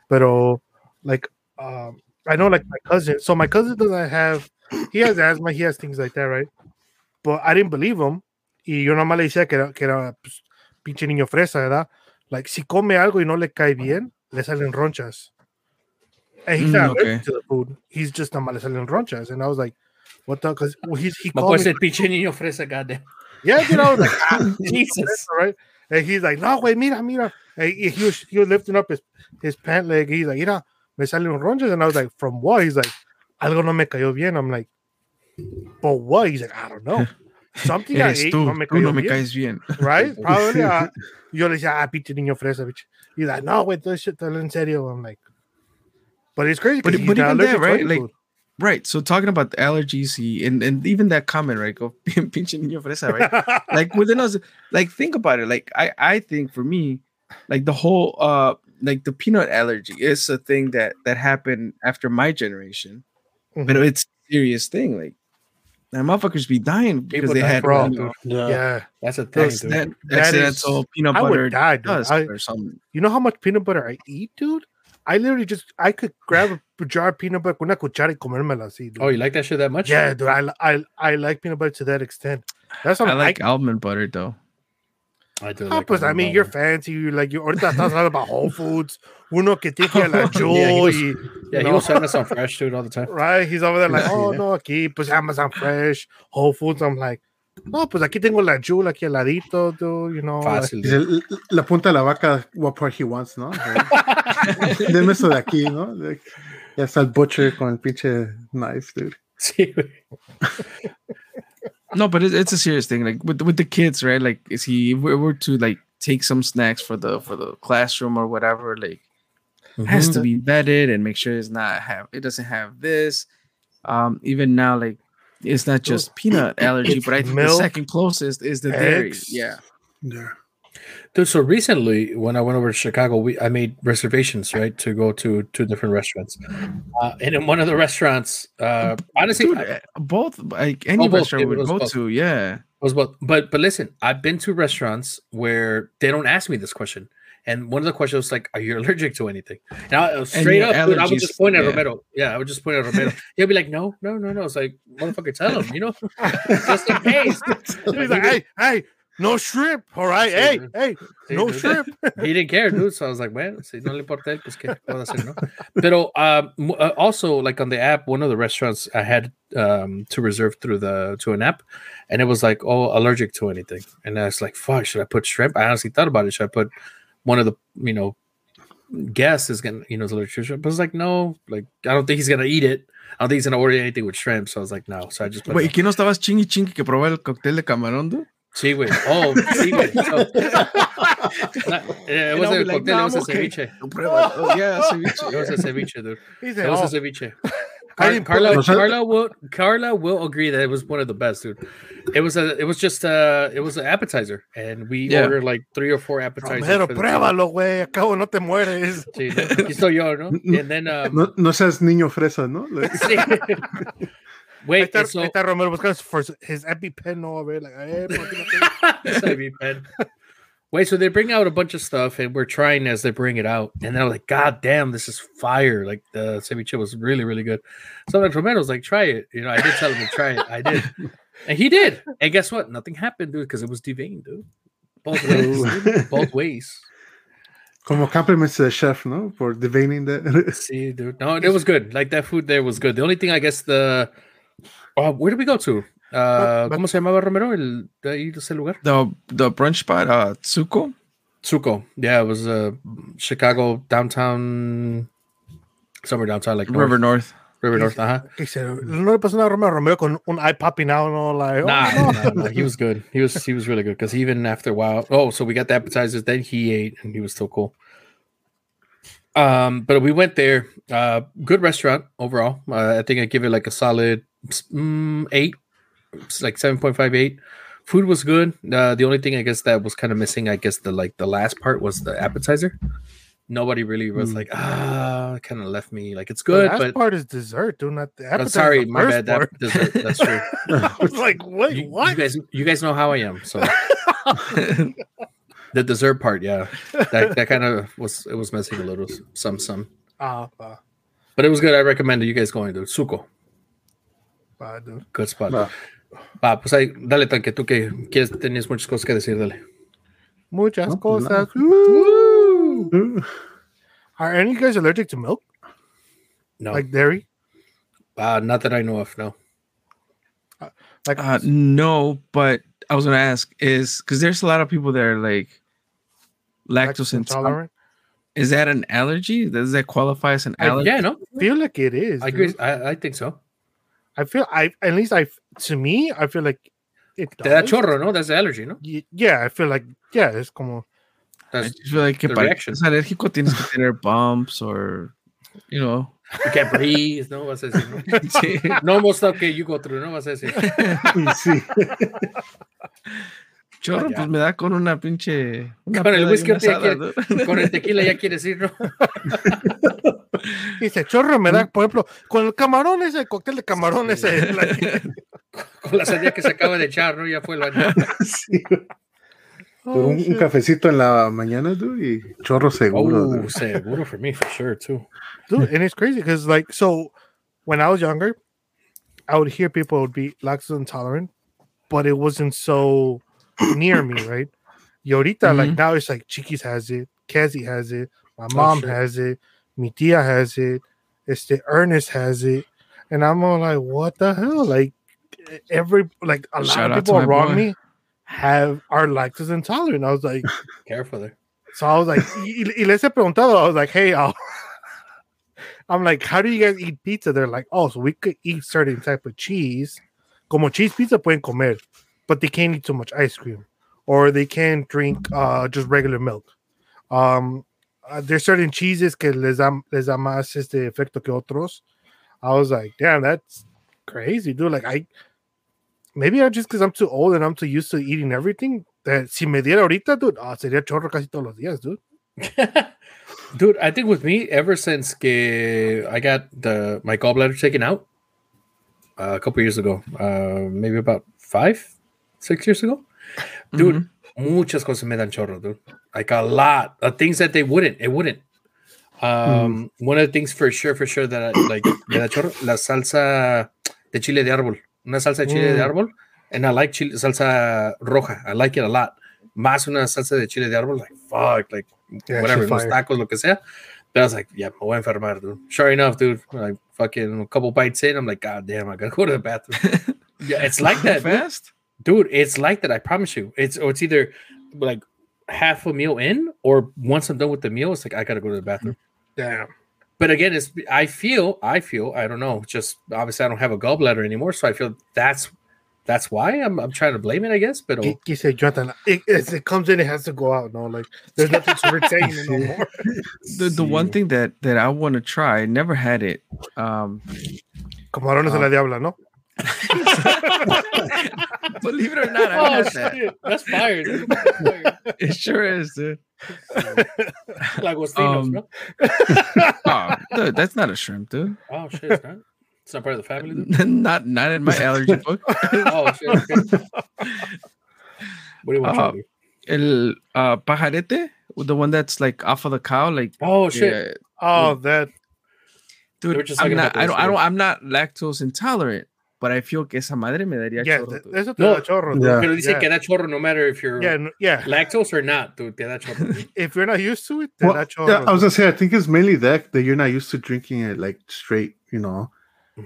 but uh, like um I know like my cousin so my cousin doesn't have he has asthma, he has things like that, right? But I didn't believe him. Y yo nomás le decía que era, que era pues, pinche niño fresa, ¿verdad? Like, si come algo y no le cae bien, le salen ronchas. And he's Mm, not okay. to the food. He's just nomás le salen ronchas. And I was like, what the? Because well, he's, he called me. ser pinche niño fresa, goddamn. Yeah, you know, like, ah, Jesus. right? And he's like, no, güey, mira, mira. And he, he was, he was lifting up his, his pant leg. He's like, mira, me salen ronchas. And I was like, from what? He's like, algo no me cayó bien. I'm like, but what? He's like, I don't know. Something I Eres ate tú, no me tú no me bien. caes bien. Right? Probably. uh, yo le decía, ah, pinche niño fresa, bitch. He's like, no, güey, todo shit, en serio. I'm like, but it's crazy. But- but even to right? Like, food. Right. So talking about the allergies, he and, and even that comment, right? Go pinche niño fresa, right? like within us like think about it like i i think for me like the whole uh like the peanut allergy is a thing that that happened after my generation but Mhm. it's a serious thing like that motherfuckers be dying because People they die had from you know, Yeah. yeah. That's a thing, That's, dude. that That accidental is- peanut I would butter die, dude. I- or something You know how much peanut butter I eat, dude? I literally just I could grab a jar of peanut butter con una cuchara y comérmela así, dude. Oh, you like that shit that much? yeah, dude. I, I I like peanut butter to that extent. That's what i I like almond butter though I do. Ah, like pues I almond mean, you're fancy. You like you ahorita estás hablando about Whole Foods. Uno que tiene que ir a la Joe Yeah, he was- y, Yeah, he was sending us on fresh dude all the time. right. He's over there like, oh ¿no? no, aquí pues Amazon Fresh, Whole Foods. I'm like, no, pues aquí tengo la Jewel aquí al ladito, dude. You know, like- Fácil. Dice, dude. La punta de la vaca, what part he wants, ¿no? Deme eso de aquí, ¿no? Like, ya está el butcher con el pinche knife, dude. Sí, güey. No but it's, it's a serious thing like with with the kids right? Like is he if we were to like take some snacks for the for the classroom or whatever like it has to be vetted and make sure it's not have it doesn't have this. Um even now like it's not just peanut allergy but i think the second closest is the dairy. yeah. Yeah. Dude, so recently when I went over to Chicago, we I made reservations right to go to two different restaurants, uh, and in one of the restaurants, uh, honestly, Dude, I- uh, both like any Oh, both, restaurant it would go both. to yeah was both. But but listen, I've been to restaurants where they don't ask me this question, and one of the questions was like, "Are you allergic to anything?" And I, straight up, dude, I would just point at yeah. Romero. Yeah, I would just point at Romero. He'll be like, "No, no, no, no." It's like, motherfucker, tell him, you know, just in case. He's like, hey, hey, no shrimp. All right, Sí, hey, dude. hey, Sí, no dude. shrimp. he didn't care, dude. So I was like, bueno, si no le importa él, pues qué puedo hacer, no? Pero um, uh, also, like on the app, one of the restaurants I had um, to reserve through the to an app, and it was like, oh, allergic to anything, and I was like, fuck, should I put shrimp? I honestly thought about it. Should I put one of the, you know, guests is gonna, you know, is allergic to shrimp? But I was like, no, like I don't think he's gonna eat it. I don't think he's gonna order anything with shrimp. So I was like, no. So I just no. ¿y no estabas chingue chingue que probaba el cóctel de camarón dude? Sí, güey. Oh, sí, güey. So, not, eh, it And wasn't I'll a be like, cocktail, "No, it was a I'm okay." ceviche. Prueba. Oh, yeah ceviche It was a ceviche, dude. He It said, was oh, a ceviche. Car- didn't put, Carla, No, so- Carla will Carla will agree that it was one of the best, dude. It was a it was just uh it was an appetizer, and we Yeah. ordered like three or four appetizers. Romero, for the- pruébalo, güey. Acabo no te mueres. Sí, no, aquí estoy yo, ¿no? And then um, No, no seas niño fresa, ¿no? Like, sí. Ahí Wait, está, and so ahí está Romero buscando for his EpiPen, no, güey. Like, eh, ¿por qué no te- It's IV pen. Wait, so they bring out a bunch of stuff, and we're trying as they bring it out, and they're like, "God damn, this is fire!" Like the ceviche was really, really good. So like Romero was like, "Try it," you know. I did tell him to try it. I did, and he did. And guess what? Nothing happened, dude, because it was deveined, dude. Both ways, dude. both ways. como compliments to the chef, ¿no? For deveining that. See, dude, no, it was good. Like that food there was good. The only thing, I guess, the oh, where did we go to? Uh, But- ¿Cómo se llamaba Romero? El de ahí ese lugar. The the brunch spot, uh, Tzuco. Tzuco. Yeah, it was uh Chicago downtown somewhere downtown like North, River North. River North. Uh-huh. ¿Qué hice? No le pasó nada a Romero. Romero con un eye popping out, no, like, oh, Nah, no. nah, nah, he was good. He was he was really good because even after a while, oh, so we got the appetizers, then he ate and he was still cool. Um, but we went there. Uh, good restaurant overall. Uh, I think I give it like a solid mm, eight, it's like seven point five eight. Food was good. Uh, the only thing I guess that was kind of missing, I guess the like the last part was the appetizer. Nobody really was Mm. like ah, kind of left me like it's The good, last but part is dessert, Do not. the oh, appetizer. sorry, the my bad. That, dessert, that's true. I was like, wait, you, what? you guys you guys know how I am. So the dessert part, yeah. That that kind of was it was missing a little some some. Ah, ah, But it was good. I recommend. You guys going to Tzuco. Dude. Good spot. Va. Va, pues ahí, dale tanque, tú que quieres, tenías muchas cosas que decir, dale. Muchas No, pues cosas. Uh, Are any of you guys allergic to milk? No, Like dairy? uh, not that I know of. No. Like Uh, no, but I was gonna ask is because there's a lot of people that are like lactose intolerant. Is that an allergy? Does that qualify as an I, allergy? yeah, no, I feel like it is. I agree. I, I think so. I feel I at least I to me I feel like it Te da chorro, no? That's the allergy, no? Yeah, I feel like yeah, it's como I That's, just feel like que the para que reaction. seas alérgico tienes que tener bumps or you know. you can't breathe, no? Vas a decir, no? Sí. No more stuff que you go through, no? Vas a decir. y sí. Chorro, pues me da con una pinche. Una Con el whisky asada, quiere- ¿no? Con el tequila ya quieres ir, ¿no? dice chorro me da, por ejemplo, con el camarón ese, el cóctel de camarón ese. Con la sandía que se acaba de echar, ¿no? Ya fue el baño. Sí. oh, Por un, cafecito en la mañana, dude, y chorro seguro. Oh, dude. seguro for me, for sure, too. dude, and it's crazy because like so when I was younger, I would hear people would be lactose intolerant, but it wasn't so near me, right? Y ahorita, like now it's like Chiquis has it, Kazi has it, my mom shit. has it, mi tia has it, este Ernest has it, and I'm all like, what the hell? Like every like a lot of people around boy. me have are lactose intolerant. I was like, Careful there. so I was like, y, y les he preguntado, I was like, hey, i I'm like, how do you guys eat pizza? They're like, oh, so we could eat certain type of cheese. Como cheese pizza pueden comer, but they can't eat too much ice cream. Or they can't drink uh, just regular milk. Um, uh, there's certain cheeses que les da, les da más este efecto que otros. I was like, damn, that's crazy, dude. Like, I maybe I'm just because I'm too old and I'm too used to eating everything. That si me diera ahorita, dude, ah, sería chorro casi todos los días, dude. Dude, I think with me, ever since que I got the my gallbladder taken out uh, a couple years ago, uh, maybe about five, six years ago, dude, muchas cosas me dan chorro, dude. Like a lot of things that they wouldn't, it wouldn't. Um, One of the things for sure, for sure that I, like me da chorro, la salsa de chile de árbol, una salsa de chile de Mm. árbol, and I like chile, salsa roja. I like it a lot. Más una salsa de chile de árbol, like fuck, like Yeah, whatever, los tacos, lo que sea. But I was like, yeah, me voy a enfermar, dude. Sure enough, dude, like fucking a couple bites in, I'm like, god damn, I gotta go to the bathroom. yeah, it's like that, fast. Dude. It's like that. I promise you. It's or it's either like half a meal in, or once I'm done with the meal, it's like I gotta go to the bathroom. Damn. But again, it's I feel, I feel, I don't know. Just obviously, I don't have a gallbladder anymore, so I feel that's that's why I'm I'm trying to blame it, I guess. But He, he said, Jonathan, it, it, it comes in, it has to go out. No, like there's nothing to retain it no more. The the one thing that that I want to try, never had it. Um, Camarones de la Diabla, ¿no? Believe it or not, I Oh, that. That's fire, dude. That's fire. It sure is, dude. like what's Um, bro. Oh, dude, that's not a shrimp, dude. Oh, shit. It's not, it's not part of the family, not not in my allergy book. Oh, shit. Okay. What do you want? Uh, to do? El uh, pajarete, the one that's like off of the cow, like Oh, shit. yeah, Oh, that. dude. just I'm not. I don't. I don't. I'm not lactose intolerant, but I feel que esa madre me daría Yeah, chorro, th- eso te No. da chorro. dude. Yeah. Pero dice Yeah. que da chorro no matter if you're Yeah, no- yeah. lactose or not, dude. Te da chorro. If you're not used to it, te Well, da chorro. yeah, I was gonna say I think it's mainly that that you're not used to drinking it like straight, you know,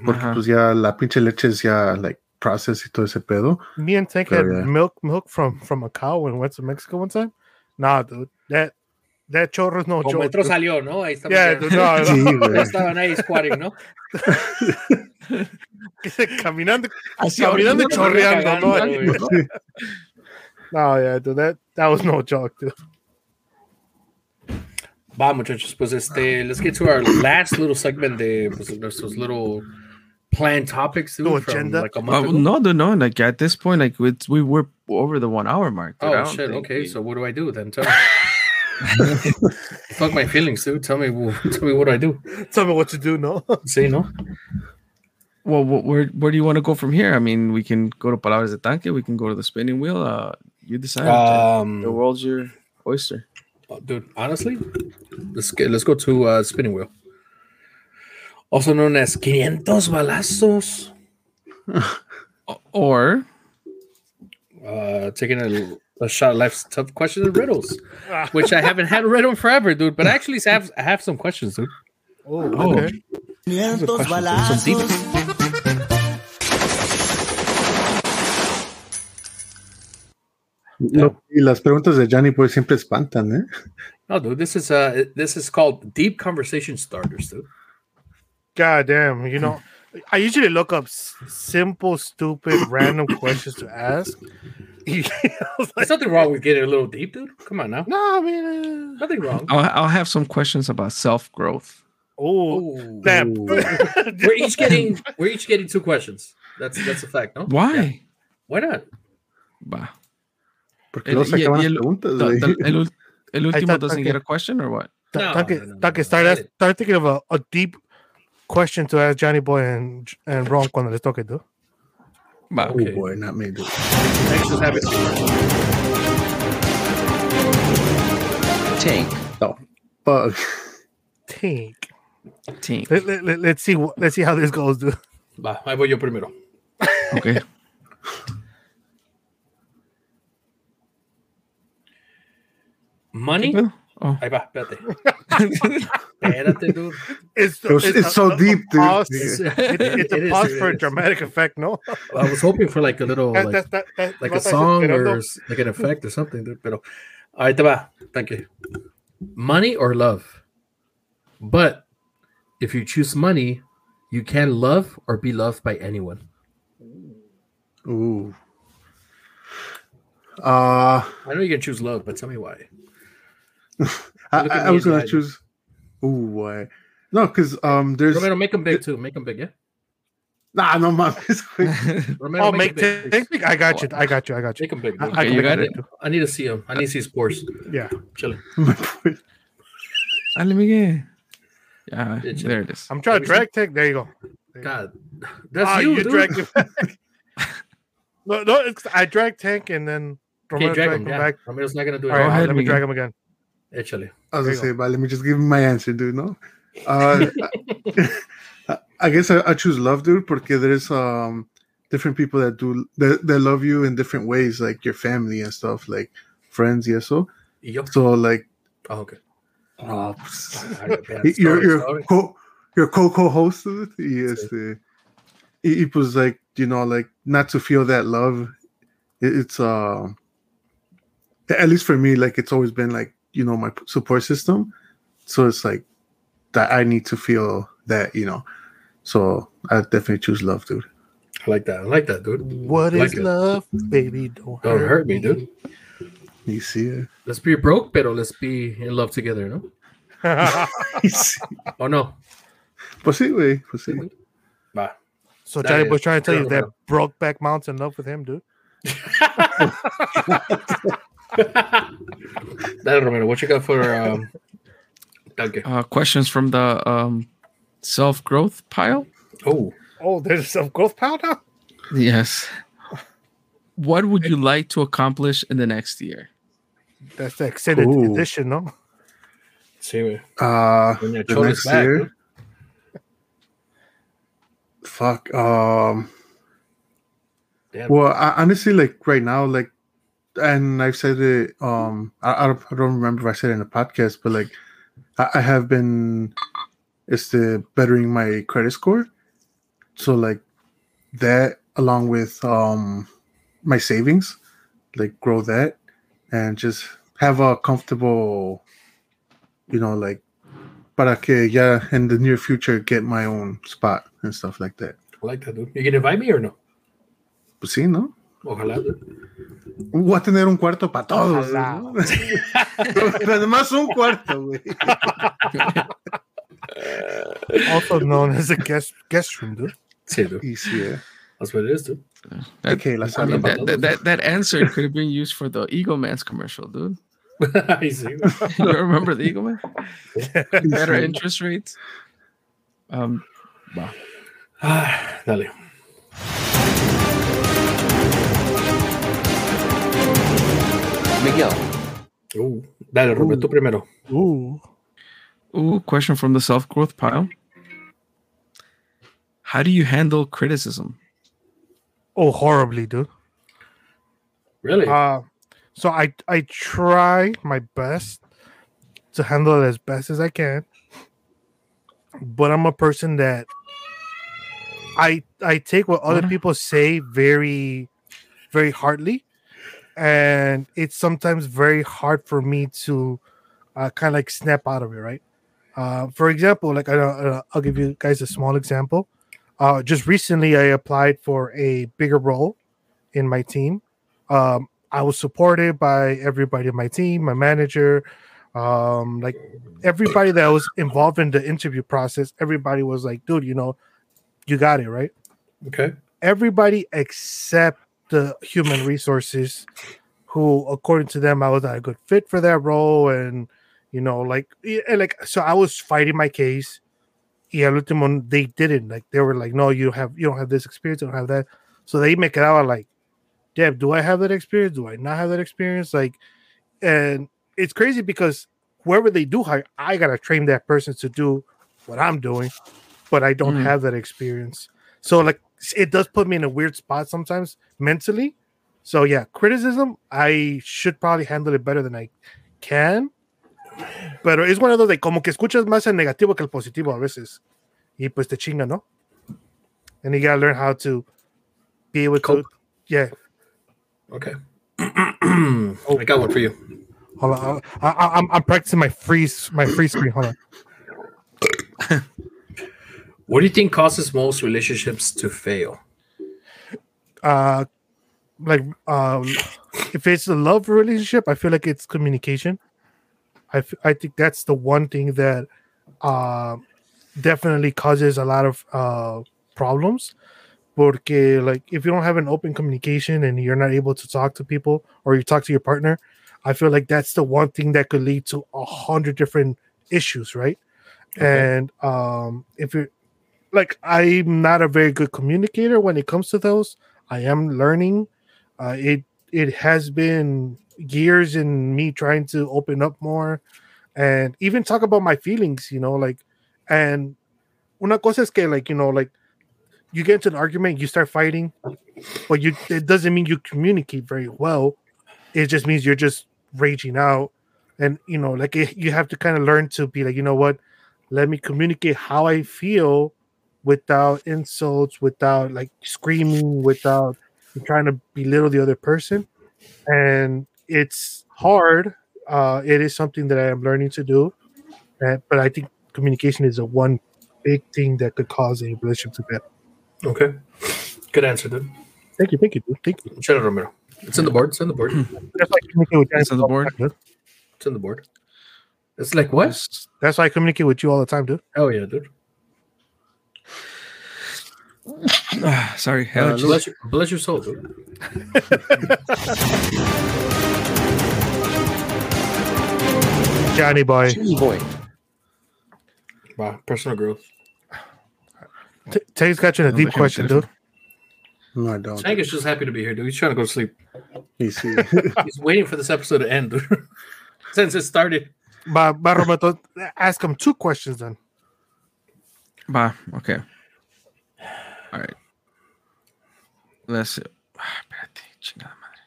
porque Ajá. pues ya la pinche leche es ya like processed y todo ese pedo. Me and Tank had yeah. milk milk from from a cow when we went to Mexico one time. Nah, dude, that that chorro is no Como joke. entró dude. salió, ¿no? Ahí está. Yeah, no, no. Sí, Ya güey. estaban ahí squatting, ¿no? caminando, Así caminando y ahorita- chorreando, no, Cagando, güey. no, yeah, dude, that that was no joke, dude. Va, muchachos, pues este, let's get to our last little segment de pues, nuestros little planned topics. dude, Tu from, agenda. like a month Uh, ago. no, no, no. Like at this point, like it's, we were over the one hour mark. dude. Oh shit! Okay, we- so what do I do then? Tell me. Fuck my feelings, dude. Tell me, tell me what I do. Tell me what to do, no? say no? Well, where where do you want to go from here? I mean, we can go to Palabras de Tanque. We can go to the spinning wheel. Uh, you decide. the Um, world's your oyster. dude, honestly, let's get let's go to uh, spinning wheel, also known as 500 balazos. Or Uh, taking a, a shot at life's tough questions and riddles, which I haven't had read them forever, dude. But I actually have I have some questions, dude. Oh, Oh. okay. 500 balazos. Lo- y las preguntas de Johnny pues siempre espantan, ¿eh? No, dude, this is uh this is called deep conversation starters, dude. God damn, you know, I usually look up simple, stupid, random questions to ask. I like, There's nothing wrong with getting a little deep, dude. Come on now, no, I mean, uh, nothing wrong. I'll, I'll have some questions about self growth. oh, Ooh. we're each getting we're each getting two questions. That's that's a fact, no? Why? Yeah. Why not? Bah. Porque El- luego se y- acaban y las el- preguntas, The- güey. the- el, ul- el último está, doesn't okay. get a question or what? No, Duncan, no, no, Duncan, no, start, I ask- didn't. start thinking of a, a deep question to ask Johnny Boy and and Ron cuando les toque, dude. Bah. Oh Okay. boy, not me, dude. Thanks, just have it. Tank. Fuck. Tink. Tank. Let, let, let, let's see. what- Let's see how this goes, dude. Va, ahí voy yo primero. Okay. Money. Oh. Ahí va, espérate. Espérate, dude. It's, It was- it's so deep, dude. pause. Yeah. It- it's a It is, pause it for a dramatic effect, no? I was hoping for like a little like, that- that- that- like a song or esperando. like an effect or something, dude. Pero ahí te va. Thank you. Money or love? But if you choose money, you can love or be loved by anyone. Ooh. Uh, I know you can choose love, but tell me why. I, I, I was gonna choose. Oh why? No, because um, there's Romero, make them big too. Make them big, yeah. nah, no mames. güey. Romero, Oh, make them take, take, I got you. I got you. I got you. Make them big. I- dude. I Okay, you got it it. I need to see him. I need to see spores. Yeah. Chilling. Let me get. Yeah, there it is. I'm trying to drag take. There you go. God, that's Ah, you, you dude. dragged it back. no, no, it's, I drag tank and then Okay, Romero drag drag him. him Yeah. back. Romero's not gonna do it. All right, Go let me drag him again. Échale. I was There gonna say, but let me just give you my answer, dude. No, uh, I, I guess I, I choose love, dude, because there's um different people that do that, that love you in different ways, like your family and stuff, like friends, yes. So, Y yo. so like, Oh, okay. uh, I got your story, your co your co co-host, dude, y este, y, y pues like you know like not to feel that love, it, it's uh, at least for me, like it's always been like you know my support system, so it's like that I need to feel that you know, so I definitely choose love, dude. I like that. I like that, dude. What Like is it. love, baby? Don't, Don't hurt me, dude. You see it? Let's be broke, pero let's be in love together, no? You see- Oh no. pues sí, güey, pues sí. Va. So That Johnny is- was trying to tell you that Romero. Brokeback Mountain's in love with him, dude. Dale Romero, what you got for um Doug? Uh, questions from the um, self growth pile. Oh, Oh, there's a self growth pile now. Yes. What would you like to accomplish in the next year? That's the extended Ooh. edition, no? sí, güey. Uh, Doña the next back, year. dude. Fuck. Um. Damn. Well, I, honestly, like right now, like, and I've said it. Um, I, I don't, I don't remember if I said it in the podcast, but like, I, I have been, it's the bettering my credit score. So like, that along with um my savings, like grow that, and just have a comfortable, you know, like, para que yeah, in the near future get my own spot and stuff like that. I like that, dude. You can invite me or no? Pues sí, ¿no? Ojalá. Voy a tener un cuarto para todos. Ojalá. ¿no? Pero además un cuarto, güey. Also known as a guest guest room, dude. Sí, dude. Y sí, eh. That's what it is, dude. That, Okay, la I mean, para that, that, that, that answer could have been used for the Eagle Man's commercial, dude. You remember the Eagle Man? Better interest rates. Um, wow. Ah, Dale. Miguel, Uh, dale, Romero, tú primero. Ooh. Ooh, question from the self growth pile. How do you handle criticism? Oh, horribly, dude. Really? Uh, so I I try my best to handle it as best as I can, but I'm a person that I I take what other What? people say very very hardly, and it's sometimes very hard for me to uh, kind of like snap out of it. Right. Uh, for example, like I, uh, I'll give you guys a small example. Uh, just recently, I applied for a bigger role in my team. Um, I was supported by everybody in my team, my manager, um, like everybody that was involved in the interview process. Everybody was like, "Dude, you know, you got it right." okay. Everybody except the human resources, who, according to them, I was not a good fit for that role, and you know, like, and like, so I was fighting my case. Yeah, they didn't like. They were like, "No, you have you don't have this experience, you don't have that." So they make it out like, Deb, do I have that experience? Do I not have that experience? Like, and it's crazy because whoever they do hire, I gotta train that person to do what I'm doing, but I don't Mm. have that experience. So like, it does put me in a weird spot sometimes mentally. So yeah, criticism, I should probably handle it better than I can. Pero es one of those like como que escuchas más el negativo que el positivo a veces. Y pues te chinga, ¿no? And you gotta learn how to be able to Cope. yeah. Okay. Oh. I got one for you. Hold on. I, I, I'm I'm practicing my freeze my free screen. Hold on. What do you think causes most relationships to fail? Uh, like um, if it's a love relationship, I feel like it's communication. I f- I think that's the one thing that uh, definitely causes a lot of uh problems. Porque like if you don't have an open communication and you're not able to talk to people or you talk to your partner, I feel like that's the one thing that could lead to a hundred different issues, right? And um if you're like I'm not a very good communicator when it comes to those. I am learning. Uh, it it has been years in me trying to open up more and even talk about my feelings, you know, like and una cosa es que like, you know, like you get into an argument, you start fighting, but you it doesn't mean you communicate very well. It just means you're just raging out. And you know, like it, you have to kind of learn to be like, you know what, let me communicate how I feel without insults, without like screaming, without trying to belittle the other person. And it's hard. Uh, it is something that I am learning to do. Uh, but I think communication is a one big thing that could cause a relationship to fail. Okay. Good answer, dude. Thank you, thank you, dude. Thank you. Shut up, Romero. It's in the board. It's in the board. That's why I communicate with you It's on the board. time. It's in the board. It's like what? That's why I communicate with you all the time, dude. Oh yeah, dude. Ah, sorry. Uh, allergies. Bless your, bless your soul, dude. Johnny boy. boy. Wow, personal growth. T- Tate's got you in a deep question, dude. No, I don't. Tank is just happy to be here, dude. He's trying to go to sleep. You see. He's waiting for this episode to end, dude. Since it started. But, but Roberto, ask him two questions then. Bah, okay. All right. Let's. Ah, espérate, chingada madre.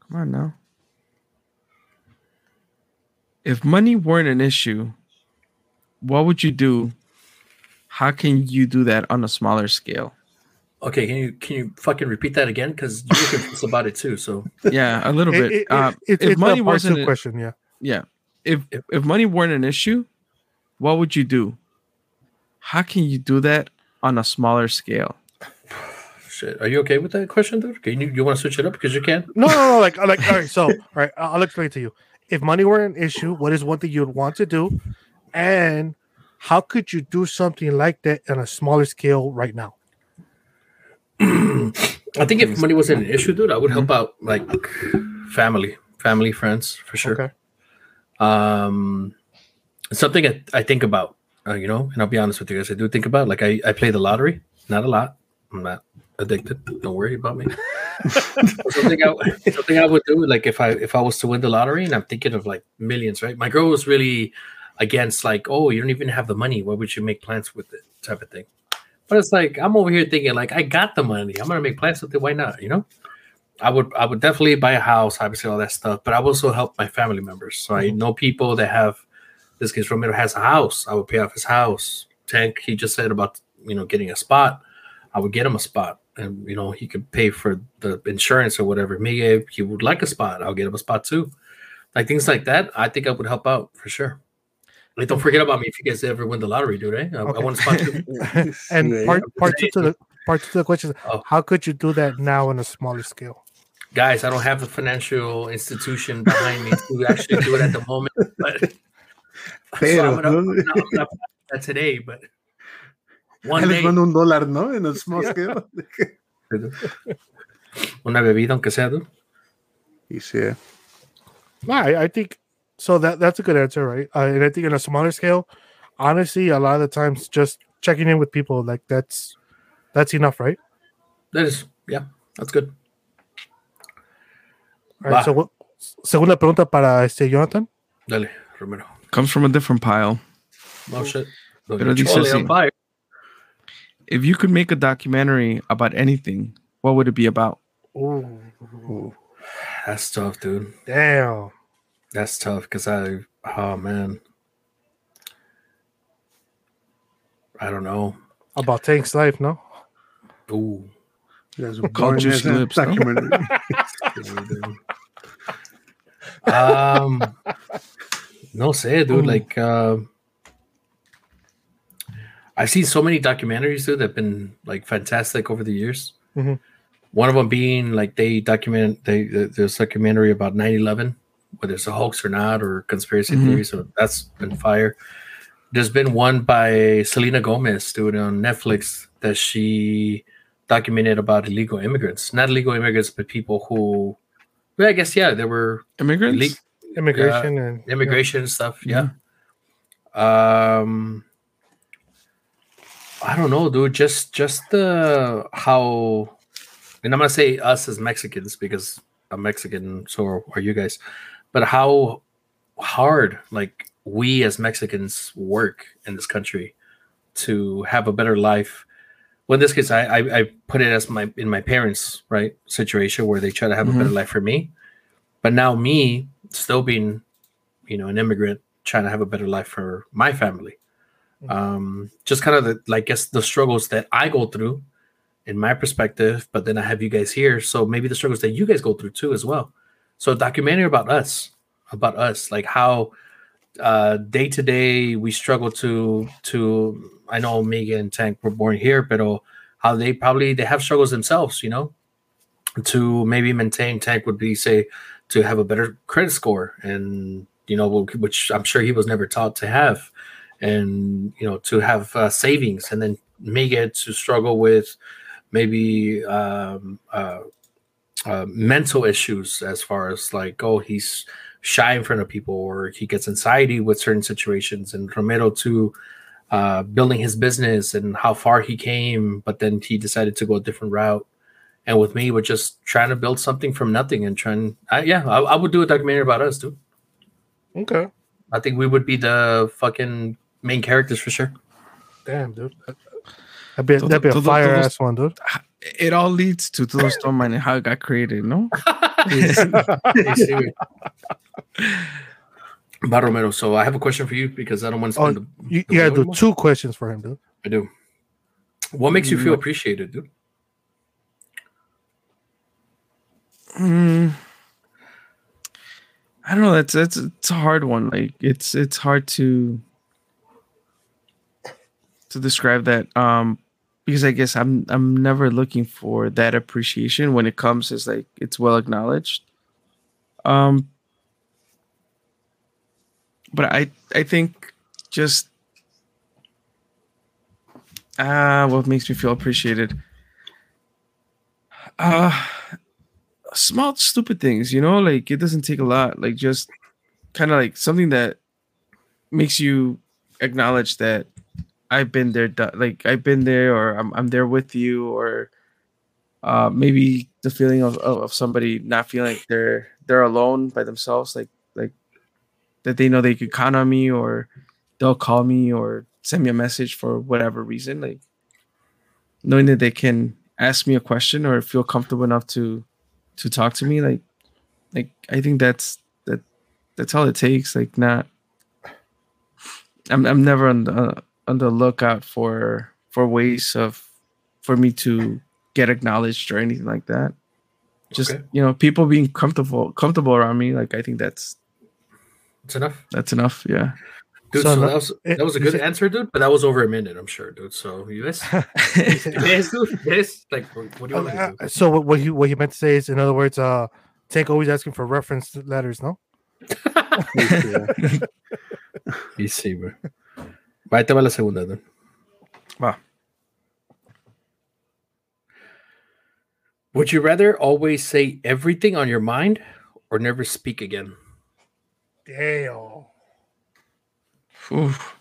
Come on now. If money weren't an issue, what would you do? How can you do that on a smaller scale? Okay, can you can you fucking repeat that again? Because you're confused about it too. So Yeah, a little bit. it- uh, it- if money wasn't, two a- question, yeah. yeah, if if money weren't an issue, what would you do? How can you do that on a smaller scale? Shit. Are you okay with that question, dude? Can you you want to switch it up because you can? No, no, no. Like, like, all right. So, all right, I'll explain to you. If money were an issue, what is one thing you'd want to do, and how could you do something like that on a smaller scale right now? I think if money wasn't an issue, dude, I would help out like family, family, friends for sure. Okay. Um, something I, I think about, uh, you know, and I'll be honest with you guys, I do think about like I, I play the lottery, not a lot. I'm not addicted. Don't worry about me. something, I, something I would do, like if I if I was to win the lottery, and I'm thinking of like millions, right? My girl was really against like, oh, you don't even have the money. Why would you make plans with it? Type of thing. But it's like I'm over here thinking like I got the money. I'm gonna make plans with it. Why not? You know. I would I would definitely buy a house, obviously all that stuff, but I would also help my family members. So I mm-hmm. know people that have this case Romero has a house. I would pay off his house. Tank, he just said about you know getting a spot. I would get him a spot, and you know he could pay for the insurance or whatever. Maybe he would like a spot. I'll get him a spot too. Like things like that, I think I would help out for sure. Like, don't forget about me if you guys ever win the lottery, dude. Eh? I, I want a spot too. And part part two to the part two to the question is Oh. how could you do that now on a smaller scale? guys, I don't have the financial institution behind me to actually do it at the moment. But so I'm gonna, I'm ¿no? gonna- I'm gonna plan that today, but one Él les day, manda un dólar, ¿no? En el small scale. una bebida, aunque sea, dude. Y sí. No, I, I think so. That that's a good answer, right? Uh, and I think on a smaller scale, honestly, a lot of the times just checking in with people like that's that's enough, right? That is, yeah, that's good. All right, Va. so what, segunda pregunta para este Jonathan. Dale, Romero. Comes from a different pile. Oh shit. Pero dice Chipotle así. Fire. If you could make a documentary about anything, what would it be about? Ooh, That's tough, dude. damn. That's tough because I, oh man, I don't know. About Tank's life, no? Ooh, Las Called Juicy born as a Lips, no? documentary. um, no sé, dude. Mm. Like, uh, I've seen so many documentaries, dude, that have been like fantastic over the years. Mhm. One of them being like they document they there's a documentary about 9-11, whether it's a hoax or not, or conspiracy Mhm. theories. So that's been fire. There's been one by Selena Gomez, dude, on Netflix that she documented about illegal immigrants, not illegal immigrants, but people who, well, I guess yeah, there were Immigrants? Ille- Immigration and immigration and stuff. Yeah. Um, I don't know, dude. Just just the how, and I'm gonna say us as Mexicans because I'm Mexican, so are, you guys. But how hard like we as Mexicans work in this country to have a better life. Well, in this case, I, I I put it as my in my parents' right situation where they try to have a mm-hmm. better life for me, but now me still being, you know, an immigrant trying to have a better life for my family. Um, just kind of the like guess the struggles that I go through in my perspective, but then I have you guys here, so maybe the struggles that you guys go through too as well. So documentary about us, about us, like how uh day to day we struggle to to I know Mega and Tank were born here, but uh, how they probably they have struggles themselves, you know, to maybe maintain Tank would be say to have a better credit score and you know which I'm sure he was never taught to have and you know to have uh, savings and then Mega to struggle with maybe um, uh, uh, mental issues as far as like, oh, he's shy in front of people or he gets anxiety with certain situations, and Romero to uh, building his business and how far he came, but then he decided to go a different route. And with me, we're just trying to build something from nothing and trying. I, yeah, I, I would do a documentary about us, too Okay. I think we would be the fucking main characters for sure. Damn, dude. That'd be, Todo- that'd be a fire ass one, dude. It all leads to Todo Storm and how it got created, no? But Romero, so I have a question for you because I don't want to Oh, the, you, the you gotta do two questions for him, dude. I do. What makes you feel appreciated, dude? Mm, I don't know. That's that's it's a hard one. Like it's it's hard to to describe that. Um, because I guess I'm I'm never looking for that appreciation when it comes as like it's well acknowledged. Um, but I I think just ah, what makes me feel appreciated. Uh small stupid things, you know, like it doesn't take a lot. Like just kind of like something that makes you acknowledge that I've been there, like I've been there, or I'm I'm there with you, or uh, maybe the feeling of, of of somebody not feeling like they're they're alone by themselves, like like that they know they could count on me, or they'll call me or send me a message for whatever reason, like knowing that they can ask me a question or feel comfortable enough to to talk to me like like i think that's that that's all it takes like not i'm, I'm never on the on the lookout for for ways of for me to get acknowledged or anything like that just Okay. you know people being comfortable comfortable around me like i think that's that's enough, that's enough yeah dude. So So, that was that was a good said- answer, dude. But that was over a minute, I'm sure, dude. So you guys, yes, dude, yes. Like, what what do you want me to Uh, do? so what, what he what he meant to say is, in other words, uh, Tank always asking for reference letters, no? Yeah. Y sí, bro. Va, ahí te va la segunda, dude. Va. Would you rather always say everything on your mind or never speak again? Damn. Oof.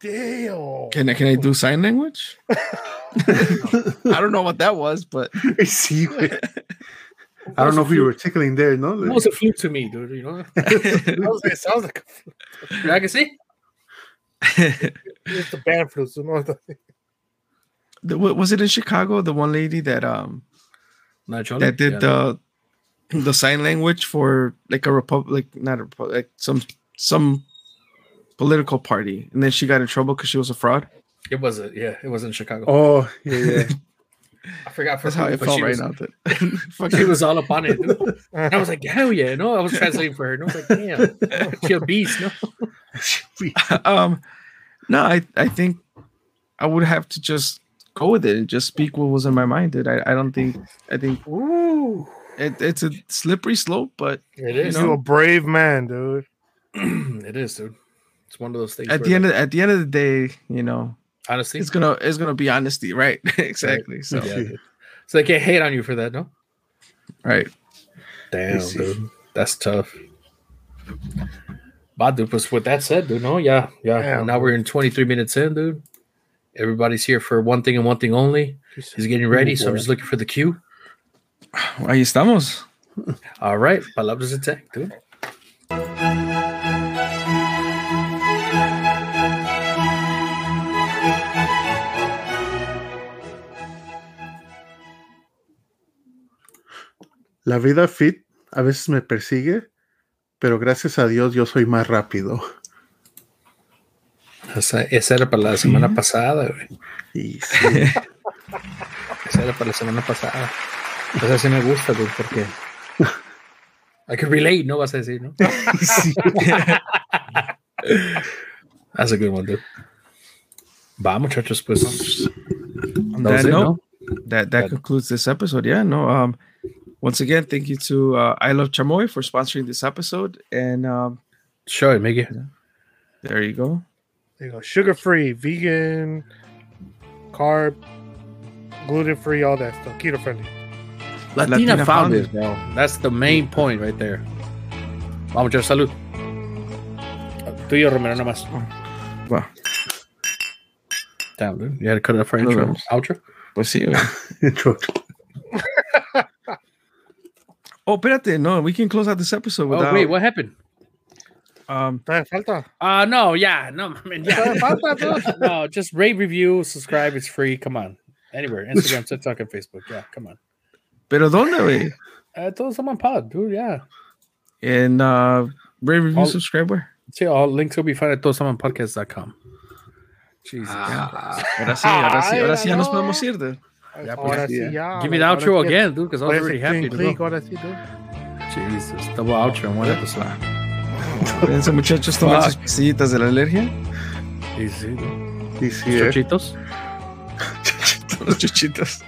Damn. can I, can i do sign language i don't know what that was but Sí, güey. I don't know if you were tickling there, no? It was a flute to me, dude. You know, it sounds like I can see. It's the band flute. So no, The- wa- was it in chicago the one lady that um Not that did Yeah. the the sign language for like a republic, not a republic, like some some political party, and then she got in trouble because she was a fraud. It was a yeah. It was in Chicago. Oh, yeah, yeah. I forgot. For That's how who, I but felt she right was, now. That fuck She it. was all up on it. I was like, hell yeah! No, I was translating for her. And I was like, damn, she a beast. No, um, no, I I think I would have to just go with it and just speak what was in my mind. Dude, I, I don't think I think Ooh, it, it's a slippery slope, but it is. is. you a brave man, dude. it is, dude. It's one of those things. at the end like, of at the end of the day, you know, honestly, it's gonna it's gonna be honesty, right? exactly. So yeah, so they can't hate on you for that, no? right. Damn, dude, that's tough. But dude, but with that said, dude, no, yeah, yeah. Damn, now we're in 23 minutes in, dude. Everybody's here for one thing and one thing only. He's getting ready, so I'm just looking for the cue. Ahí estamos. All right, palabras de attack, dude. La vida fit a veces me persigue, pero gracias a Dios yo soy más rápido. Esa, esa era para la semana pasada, güey. Sí, Esa era para la semana pasada. Esa sí me gusta, dude, porque. I can relate, ¿no? Vas a decir, ¿no? sí. That's a good one, dude. Va, muchachos, pues. That that no? that that Good. concludes this episode. Yeah, no. Um, once again, thank you to uh, I Love Chamoy for sponsoring this episode, and um, Show it, Miggy. there you go. There you go. Sugar free, vegan, carb, gluten free, all that stuff, keto friendly. Latina, Latina found found it, bro. That's the main point right there. Vamos, Jeff, salud. Tú y yo, Romero, nada más. Va. Damn, dude. You had to cut it up for intro. vemos. Outro? Pues sí. Intro. Oh, espérate. No, we can close out this episode without. Oh, wait, what happened? Um, falta. Uh, no, yeah, no, man, Todavía yeah. falta, no, just rate, review, subscribe. It's free. Come on. Anywhere. Instagram, TikTok, and Facebook. Yeah, come on. pero ¿dónde, güey? Uh, throw some on pod, dude. Yeah. En uh, rate, review, All- subscribe, where? See, all links will be found at todosamonpodcast.com. Jesus. Ah, ahora sí, ahora sí, ahora sí ya nos podemos ir. dude. Ya, pues, Ahora sí, sí, ya. Give me the outro ahora sí, again, dude, because I was already happy click, ahora sí, dude. Jesus, double outro one episode. Cuídense, muchachos, tomen Fuck. sus pastillitas de la alergia. Easy, dude. Y sí, eh. Chochitos. Los chuchitos.